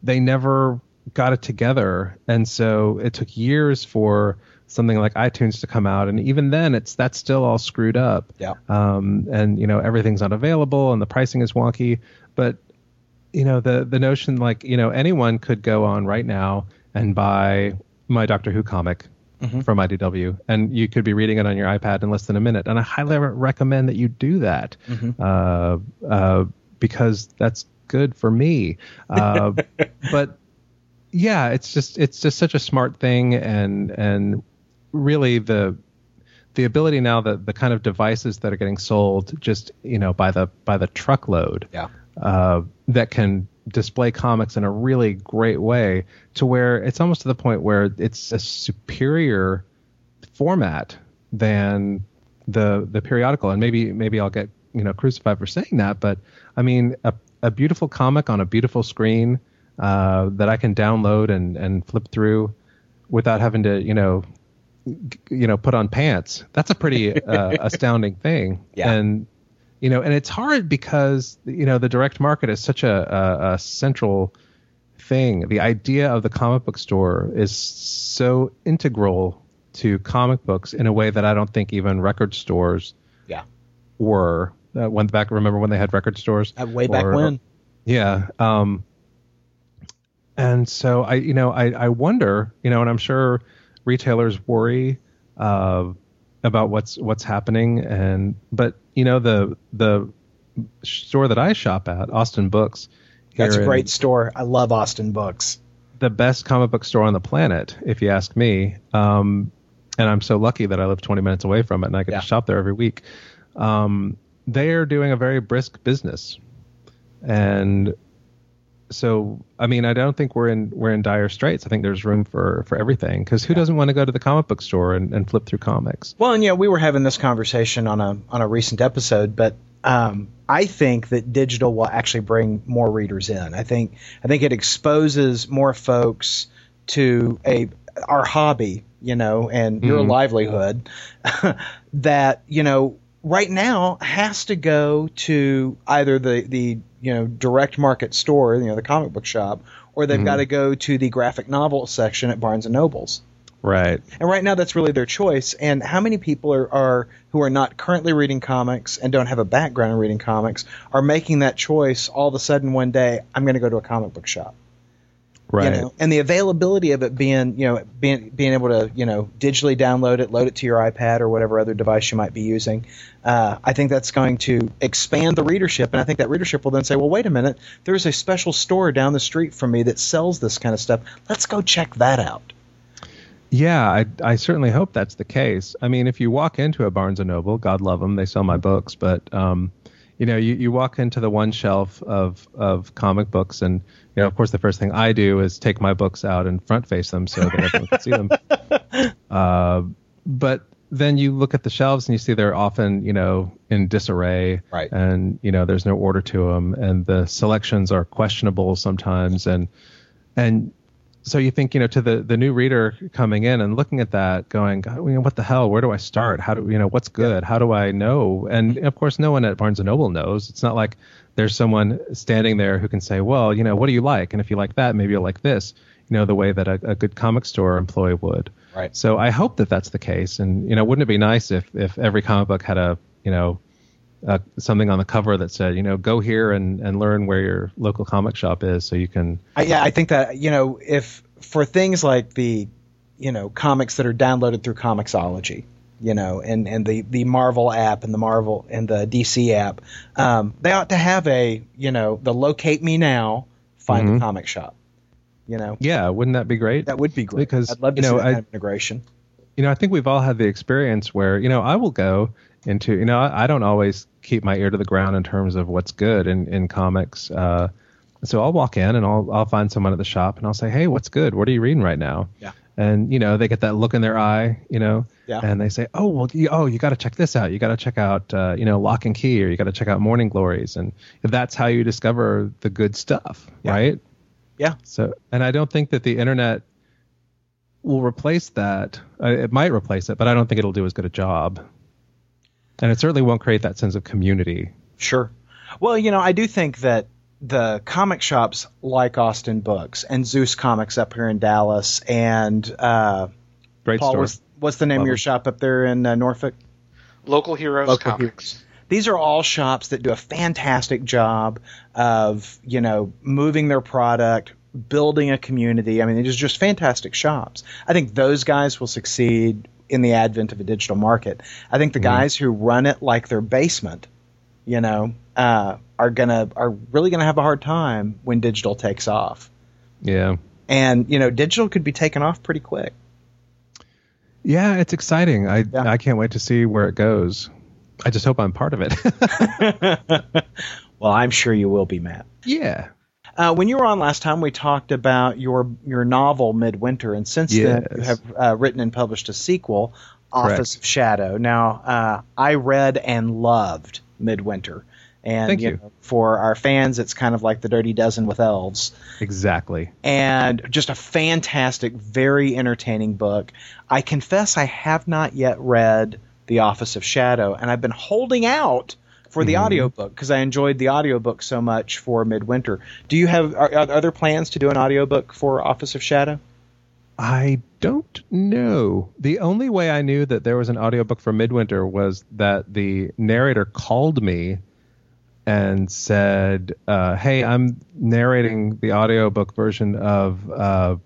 they never got it together, and so it took years for something like iTunes to come out, and even then, it's that's still all screwed up. Yeah. Um, and you know everything's unavailable, and the pricing is wonky. But you know the the notion like you know anyone could go on right now and buy my Doctor Who comic Mm-hmm. from IDW, and you could be reading it on your iPad in less than a minute. And I highly recommend that you do that Mm-hmm. uh, uh, because that's good for me. Uh, but yeah, it's just it's just such a smart thing, and and really the the ability now that the kind of devices that are getting sold just you know by the by the truckload Yeah. uh, that can display comics in a really great way to where it's almost to the point where it's a superior format than the the periodical and maybe maybe I'll get you know crucified for saying that but I mean a, a beautiful comic on a beautiful screen uh, that I can download and and flip through without having to you know g- you know put on pants that's a pretty uh, astounding thing Yeah. and you know and it's hard because you know the direct market is such a, a, a central thing the idea of the comic book store is so integral to comic books in a way that i don't think even record stores Yeah. were uh, when back remember when they had record stores Uh, way back Or- when. yeah. Um, and so I, you know, I, I wonder, you know, and I'm sure retailers worry uh, about what's what's happening, and but you know the the store that I shop at, Austin Books, That's a great store. I love Austin Books. the best comic book store on the planet, if you ask me. Um, and I'm so lucky that I live 20 minutes away from it and I get Yeah. to shop there every week. Um, they are doing a very brisk business, and so I mean I don't think we're in we're in dire straits. I think there's room for for everything because who doesn't want to go to the comic book store and, and flip through comics? Well, and yeah, we were having this conversation on a on a recent episode, but um, I think that digital will actually bring more readers in. I think I think it exposes more folks to a our hobby, you know, and your Mhm. livelihood that you know right now has to go to either the the you know direct market store, you know, the comic book shop, or they've Mhm. got to go to the graphic novel section at Barnes and Nobles. Right. And right now, that's really their choice. And how many people are, are who are not currently reading comics and don't have a background in reading comics are making that choice all of a sudden one day? I'm going to go to a comic book shop. Right. You know? And the availability of it being, you know, being being able to, you know, digitally download it, load it to your iPad or whatever other device you might be using. Uh, I think that's going to expand the readership, and I think that readership will then say, "Well, wait a minute, there's a special store down the street from me that sells this kind of stuff. Let's go check that out." Yeah, I, I certainly hope that's the case. I mean, if you walk into a Barnes and Noble, God love them, they sell my books, but um, you know, you, you walk into the one shelf of of comic books, and you know, of course, the first thing I do is take my books out and front face them so that everyone can see them. Uh, but then you look at the shelves and you see they're often, you know, in disarray, Right. and you know, there's no order to them, and the selections are questionable sometimes, and and so you think you know to the the new reader coming in and looking at that going God, you know, what the hell? Where do i start? How do you know what's good? How do i know? And of course no one at barnes and noble knows. It's not like there's someone standing there who can say well you know what do you like and if you like that maybe you'll like this you know the way that a, a good comic store employee would Right. so i hope that that's the case and you know wouldn't it be nice if if every comic book had a you know uh, something on the cover that said, you know, go here and, and learn where your local comic shop is, so you can. I, yeah, I think that you know, if for things like the, you know, comics that are downloaded through Comixology, you know, and and the the Marvel app and the Marvel and the DC app, um, they ought to have a you know the locate me now, find a Mhm. comic shop. You know, Yeah, wouldn't that be great? that would be great. Because, I'd love to you see know, that I- kind of integration. you know, I think we've all had the experience where, you know, I will go into, you know, I, I don't always keep my ear to the ground in terms of what's good in, in comics. Uh, so I'll walk in and I'll, I'll find someone at the shop and I'll say, Hey, what's good? What are you reading right now? Yeah. And, you know, they get that look in their eye, you know, Yeah. and they say, Oh, well, you, oh, you got to check this out. You got to check out, uh, you know, Locke and Key or you got to check out Morning Glories. And that's how you discover the good stuff, Yeah. right? Yeah. So, and I don't think that the internet will replace that. Uh, it might replace it, but I don't think it'll do as good a job. And it certainly won't create that sense of community. Sure. Well, you know, I do think that the comic shops like Austin Books and Zeus Comics up here in Dallas and uh, Great Paul store. was What's the name Love of your 'em. shop up there in uh, Norfolk? Local Heroes Local Comics. These are all shops that do a fantastic job of, you know, moving their product, building a community. I mean, they're just fantastic shops. I think those guys will succeed in the advent of a digital market. I think the guys who run it like their basement, you know, uh, are gonna are really gonna have a hard time when digital takes off. Yeah. And you know, digital could be taken off pretty quick. Yeah, it's exciting. I Yeah. I can't wait to see where it goes. I just hope I'm part of it. Well, I'm sure you will be, Matt. yeah. Uh, when you were on last time, we talked about your your novel Midwinter, and since then you have uh, written and published a sequel, Office Correct. of Shadow. Now, uh, I read and loved Midwinter, and Thank you. know, for our fans, it's kind of like the Dirty Dozen with elves, Exactly. and just a fantastic, very entertaining book. I confess, I have not yet read The Office of Shadow, and I've been holding out for the Mhm. audiobook because I enjoyed the audiobook so much for Midwinter. Do you have are, are there plans to do an audiobook for Office of Shadow? I don't know. The only way I knew that there was an audiobook for Midwinter was that the narrator called me and said, uh, "Hey, I'm narrating the audiobook version of uh,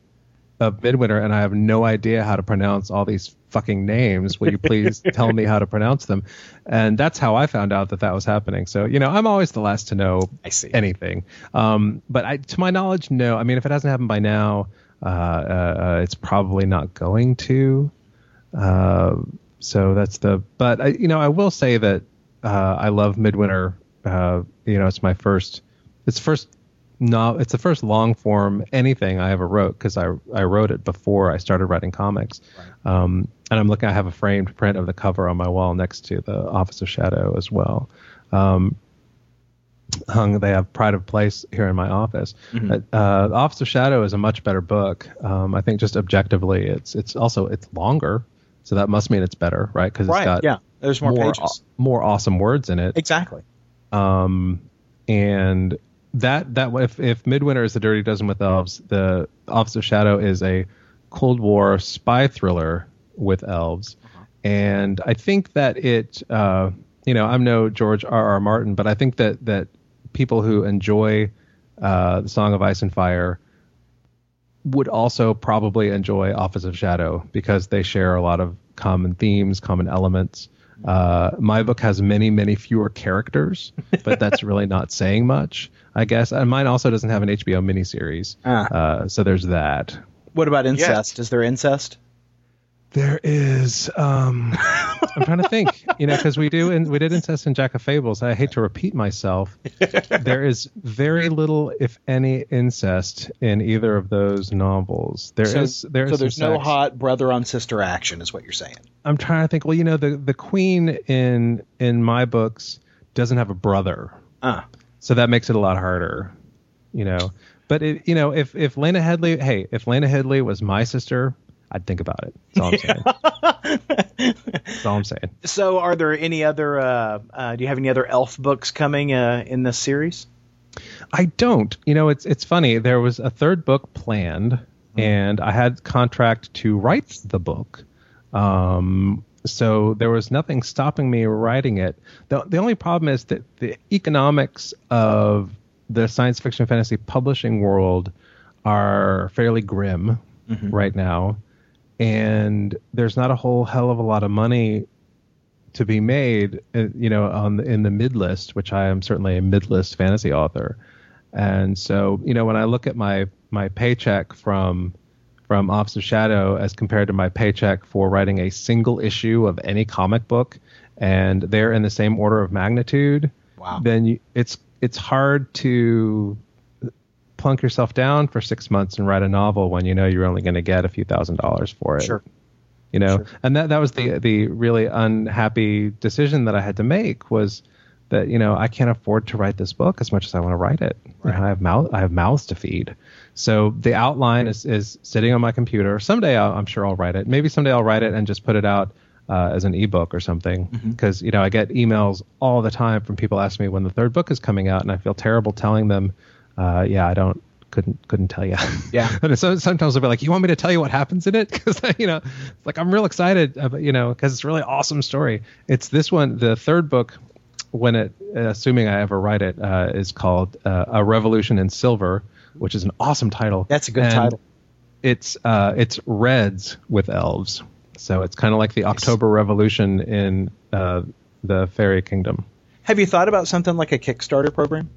of Midwinter, and I have no idea how to pronounce all these fucking names. Will you please tell me how to pronounce them?" And that's how I found out that that was happening. So you know, I'm always the last to know I see. anything. Um, but I, to my knowledge, no. I mean, if it hasn't happened by now, uh, uh, uh, it's probably not going to. Uh, so that's the. But I, you know, I will say that uh, I love Midwinter. Uh, you know, it's my first. It's first. No, it's the first long form anything I ever wrote because I I wrote it before I started writing comics. Um, and I'm looking. I have a framed print of the cover on my wall next to the Office of Shadow as well. Um, hung. They have Pride of Place here in my office. Mm-hmm. Uh, Office of Shadow is a much better book. Um, I think just objectively, it's it's also it's longer, so that must mean it's better, right? Because it's Right. got Yeah. There's more, more pages. more awesome words in it. Exactly. Um, and that that if if Midwinter is the Dirty Dozen with elves, the Office of Shadow is a Cold War spy thriller with elves, and I think that it, uh, you know, I'm no George R. R. Martin, but I think that that people who enjoy uh, the Song of Ice and Fire would also probably enjoy Office of Shadow because they share a lot of common themes, common elements. Uh, my book has many, many fewer characters, but that's really not saying much, I guess. And mine also doesn't have an HBO miniseries, Ah. uh, so there's that. What about incest? Is there incest? There is. Um, I'm trying to think. You know, because we do, and we did incest in Jack of Fables. I hate to repeat myself. there is very little, if any, incest in either of those novels. There is. so, There is so some there's no sex. hot brother on sister action, is what you're saying. I'm trying to think. Well, you know, the the queen in in my books doesn't have a brother, Ah. so that makes it a lot harder. You know, but it, you know, if if Lena Headley, hey, if Lena Headley was my sister, I'd think about it. That's all I'm saying. That's all I'm saying. So, are there any other? Uh, uh, do you have any other elf books coming uh, in this series? I don't. You know, it's it's funny. There was a third book planned, and I had contract to write the book. Um, so there was nothing stopping me writing it. the The only problem is that the economics of the science fiction fantasy publishing world are fairly grim right now, and there's not a whole hell of a lot of money to be made, uh, you know, on the, in the mid list, which I am certainly a mid list fantasy author. And so, you know, when I look at my my paycheck from from Office of Shadow as compared to my paycheck for writing a single issue of any comic book, and they're in the same order of magnitude, Wow. then you, it's it's hard to plunk yourself down for six months and write a novel when you know you're only going to get a few thousand dollars for it. Sure. you know? Sure. and that that was the the really unhappy decision that i had to make was that you know i can't afford to write this book as much as i want to write it. You know, i have mouth i have mouths to feed. So the outline is is sitting on my computer. Someday I'll, i'm sure i'll write it. Maybe someday i'll write it and just put it out uh, as an ebook or something. Because you know i get emails all the time from people asking me when the third book is coming out and i feel terrible telling them uh, yeah i don't couldn't couldn't tell you. Yeah. and so sometimes I'll be like, you want me to tell you what happens in it? Because you know, it's like I'm real excited, about, you know, because it's a really awesome story. It's this one, the third book. When it, assuming I ever write it, uh, is called uh, A Revolution in Silver, which is an awesome title. That's a good And title. It's uh, it's Reds with elves, so it's kind of like the October Revolution in uh, the Fairy Kingdom. Have you thought about something like a Kickstarter program?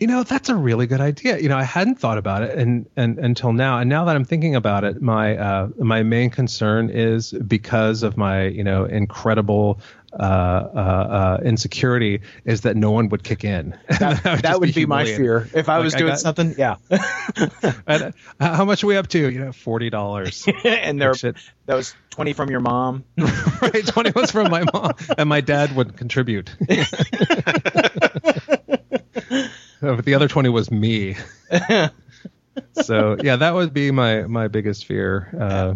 You know, that's a really good idea. You know, I hadn't thought about it and, and until now. And now that I'm thinking about it, my uh, my main concern is because of my you know incredible uh, uh, uh, insecurity is that no one would kick in. That, would that would be, my fear if I Like, was I doing got- something. Yeah, And, uh, how much are we up to? You know, forty dollars. and there that was twenty from your mom. right, twenty was from my mom, and my dad would contribute. But the other twenty was me. so yeah, that would be my my biggest fear. Uh,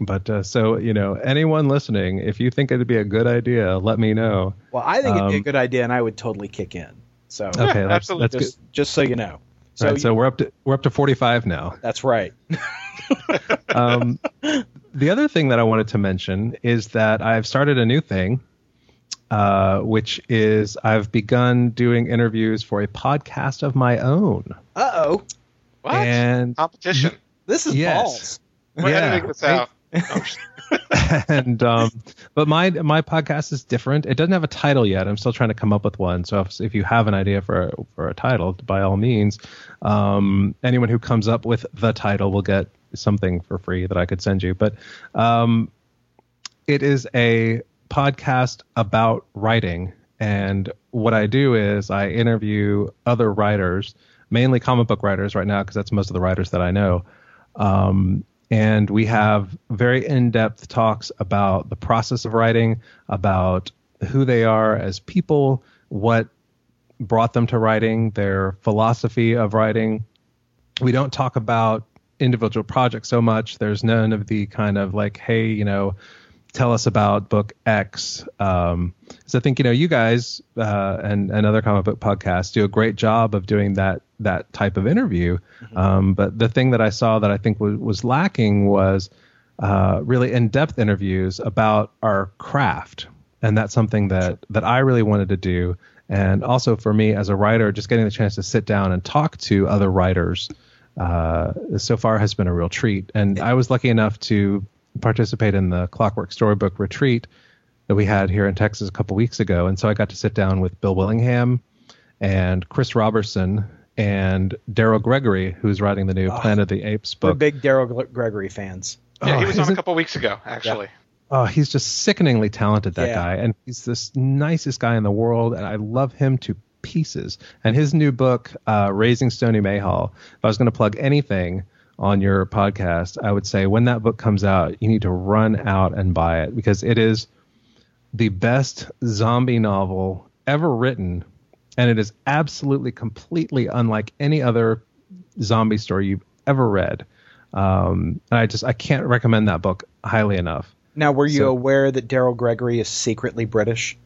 but uh, so you know, anyone listening, if you think it'd be a good idea, let me know. Well, I think it'd be a Um, good idea, and I would totally kick in. So Okay, that's, absolutely. that's good. just just so you know. So, So, right, so we're up to we're up to forty five now. that's right. Um, the other thing that I wanted to mention is that I've started a new thing, uh, which is I've begun doing interviews for a podcast of my own. Uh oh, What? And Competition. this is Yes. balls. We're yeah, editing this out. Oh, and um, but my my podcast is different. It doesn't have a title yet. I'm still trying to come up with one. So if, if you have an idea for a, for a title, by all means, um, anyone who comes up with the title will get something for free that I could send you. But um, it is a podcast about writing, and what I do is I interview other writers, mainly comic book writers right now, because that's most of the writers that I know. Um, and we have very in-depth talks about the process of writing, about who they are as people, what brought them to writing, their philosophy of writing. We don't talk about individual projects so much. There's none of the kind of like, hey, you know, tell us about book X. Um, so I think you know you guys uh, and and other comic book podcasts do a great job of doing that that type of interview. Um, but the thing that I saw that I think was, was lacking was uh, really in-depth interviews about our craft, and that's something that that I really wanted to do. And also for me as a writer, just getting the chance to sit down and talk to other writers uh, so far has been a real treat. And I was lucky enough to participate in the Clockwork Storybook retreat that we had here in Texas a couple weeks ago. And so I got to sit down with Bill Willingham and Chris Robertson and Daryl Gregory, who's writing the new Oh, Planet of the Apes We're book. big Daryl Gre- Gregory fans. yeah, Oh, he was on a couple weeks ago, actually. Oh, he's just sickeningly talented, that Yeah. guy. And he's this nicest guy in the world. And I love him to pieces. And his new book, uh, Raising Stony Mayhall, if I was going to plug anything on your podcast, I would say when that book comes out, you need to run out and buy it because it is the best zombie novel ever written. And it is absolutely, completely unlike any other zombie story you've ever read. Um, and I just, I can't recommend that book highly enough. Now, were you So- aware that Daryl Gregory is secretly British?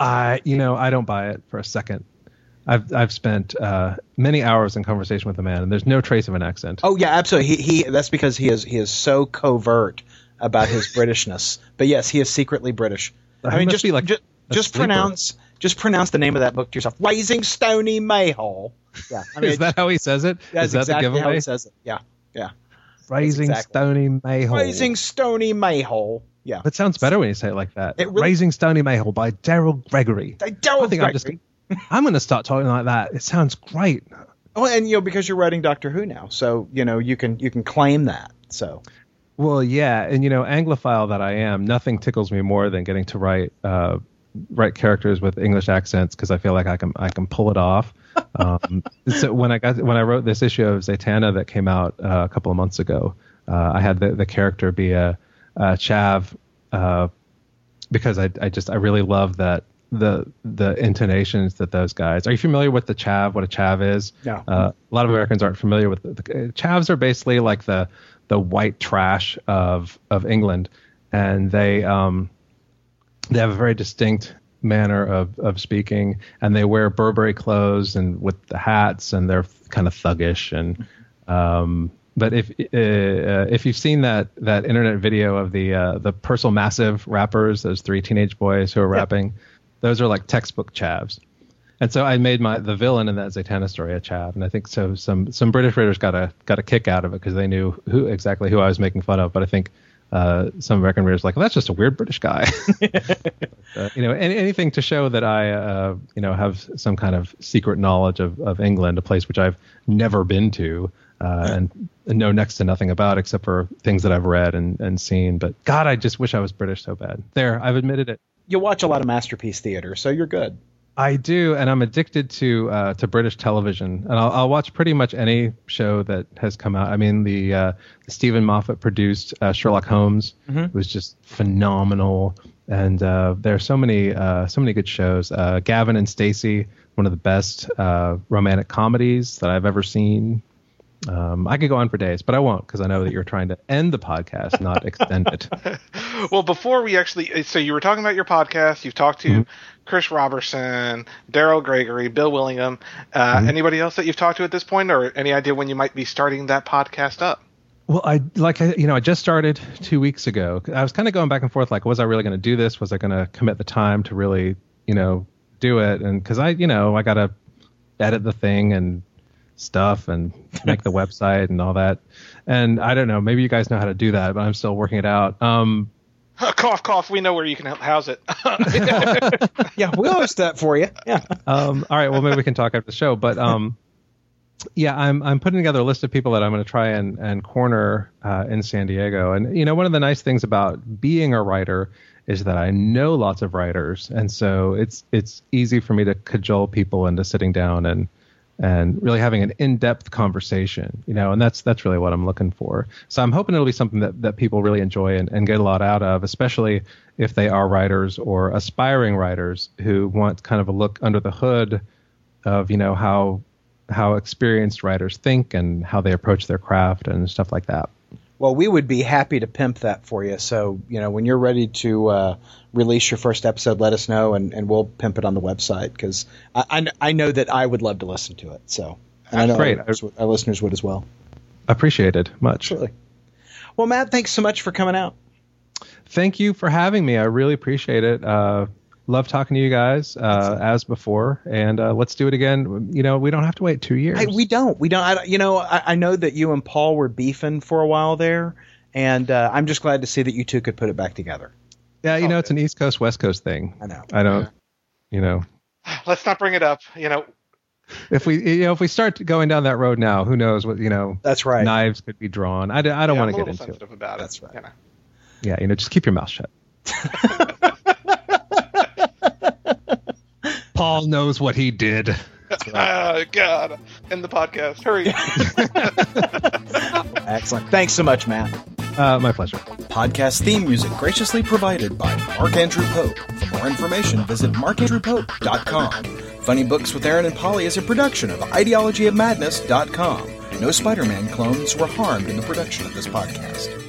I, you know, I don't buy it for a second. I've I've spent uh, many hours in conversation with the man, and there's no trace of an accent. Oh yeah, absolutely. He, he that's because he is he is so covert about his Britishness. But yes, he is secretly British. He I mean, just be like just, just pronounce just pronounce the name of that book to yourself. Raising Stony Mayhall. Yeah, I mean, is that how he says it? that's Is that exactly the how he says it. Yeah, yeah. Raising exactly- Stony Mayhole. Raising Stony Mayhall. Yeah. That sounds better when you say it like that. It really- Raising Stony Mayhole by Daryl Gregory. Daryl I think I'm just Gregory. I'm going to start talking like that. It sounds great. Oh, and you know because you're writing Doctor Who now, so you know you can you can claim that. So Well, yeah, and you know, Anglophile that I am, nothing tickles me more than getting to write uh, write characters with English accents because I feel like I can I can pull it off. Um, so when I got when I wrote this issue of Zatanna that came out uh, a couple of months ago, uh, I had the, the character be a, a chav uh, because I I just I really love that the the intonations that those guys. Are you familiar with the chav? What a chav is? No. Uh, a lot of Americans aren't familiar with the, the chavs. Are basically like the the white trash of of England, and they um they have a very distinct manner of, of speaking, and they wear Burberry clothes and with the hats, and they're kind of thuggish. And um, but if uh, if you've seen that that internet video of the uh, the Purcell Massive rappers, those three teenage boys who are rapping, those are like textbook chavs. And so I made my the villain in that Zatanna story a chav, and I think so. Some some British readers got a got a kick out of it because they knew who exactly who I was making fun of. But I think uh, some American readers like, well, that's just a weird British guy. uh, you know, any, anything to show that I, uh, you know, have some kind of secret knowledge of, of England, a place which I've never been to, uh, and, and know next to nothing about except for things that I've read and, and seen. But God, I just wish I was British so bad. There, I've admitted it. You watch a lot of masterpiece theater, so you're good. I do, and I'm addicted to uh, to British television, and I'll, I'll, watch pretty much any show that has come out. I mean, the, uh, the Steven Moffat produced uh, Sherlock Holmes mm-hmm. was just phenomenal, and uh, there are so many uh, so many good shows. Uh, Gavin and Stacey, one of the best romantic comedies that I've ever seen. Um, I could go on for days, but I won't because I know that you're trying to end the podcast, not extend it. well, before we actually, so you were talking about your podcast. You've talked to mm-hmm. Chris Robertson, Daryl Gregory, Bill Willingham. Uh, mm-hmm. Anybody else that you've talked to at this point, or any idea when you might be starting that podcast up? Well, I like you know I just started two weeks ago. I was kind of going back and forth, like, was I really going to do this? Was I going to commit the time to really you know do it? And because I you know I got to edit the thing and stuff and make the website and all that. And I don't know, maybe you guys know how to do that, but I'm still working it out. Um, cough, cough. We know where you can house it. yeah, we'll host that for you. Yeah. Um, all right. Well, maybe we can talk after the show. But um, yeah, I'm I'm putting together a list of people that I'm going to try and and corner uh, in San Diego. And you know, one of the nice things about being a writer is that I know lots of writers, and so it's it's easy for me to cajole people into sitting down and and really having an in-depth conversation, you know, and that's that's really what I'm looking for. So I'm hoping it'll be something that, that people really enjoy and, and get a lot out of, especially if they are writers or aspiring writers who want kind of a look under the hood of, you know, how how experienced writers think and how they approach their craft and stuff like that. Well, we would be happy to pimp that for you. So, you know, when you're ready to uh, release your first episode, let us know, and, and we'll pimp it on the website because I, I, I, know that I would love to listen to it. So, and I know great. Our, our listeners would as well. Appreciated much. Absolutely. Well, Matt, thanks so much for coming out. Thank you for having me. I really appreciate it. Uh, love talking to you guys uh, as before, and uh, let's do it again. You know, we don't have to wait two years. I, we don't. We don't. I, you know, I, I, know that you and Paul were beefing for a while there, and uh, I'm just glad to see that you two could put it back together. Yeah, you know, it's an East Coast West Coast thing. I know. I don't. Yeah. You know. Let's not bring it up. You know. If we, you know, if we start going down that road now, who knows what you know? That's right. Knives could be drawn. I, I don't yeah, want to get into it. About That's right. You know. Yeah, you know, just keep your mouth shut. Paul knows what he did. Right. oh, God. End the podcast. Hurry. Excellent. Thanks so much, Matt. Uh, my pleasure. Podcast theme music graciously provided by Mark Andrew Pope. For more information, visit markandrewpope.com. Funny Books with Aaron and Polly is a production of ideologyofmadness.com. No Spider Man clones were harmed in the production of this podcast.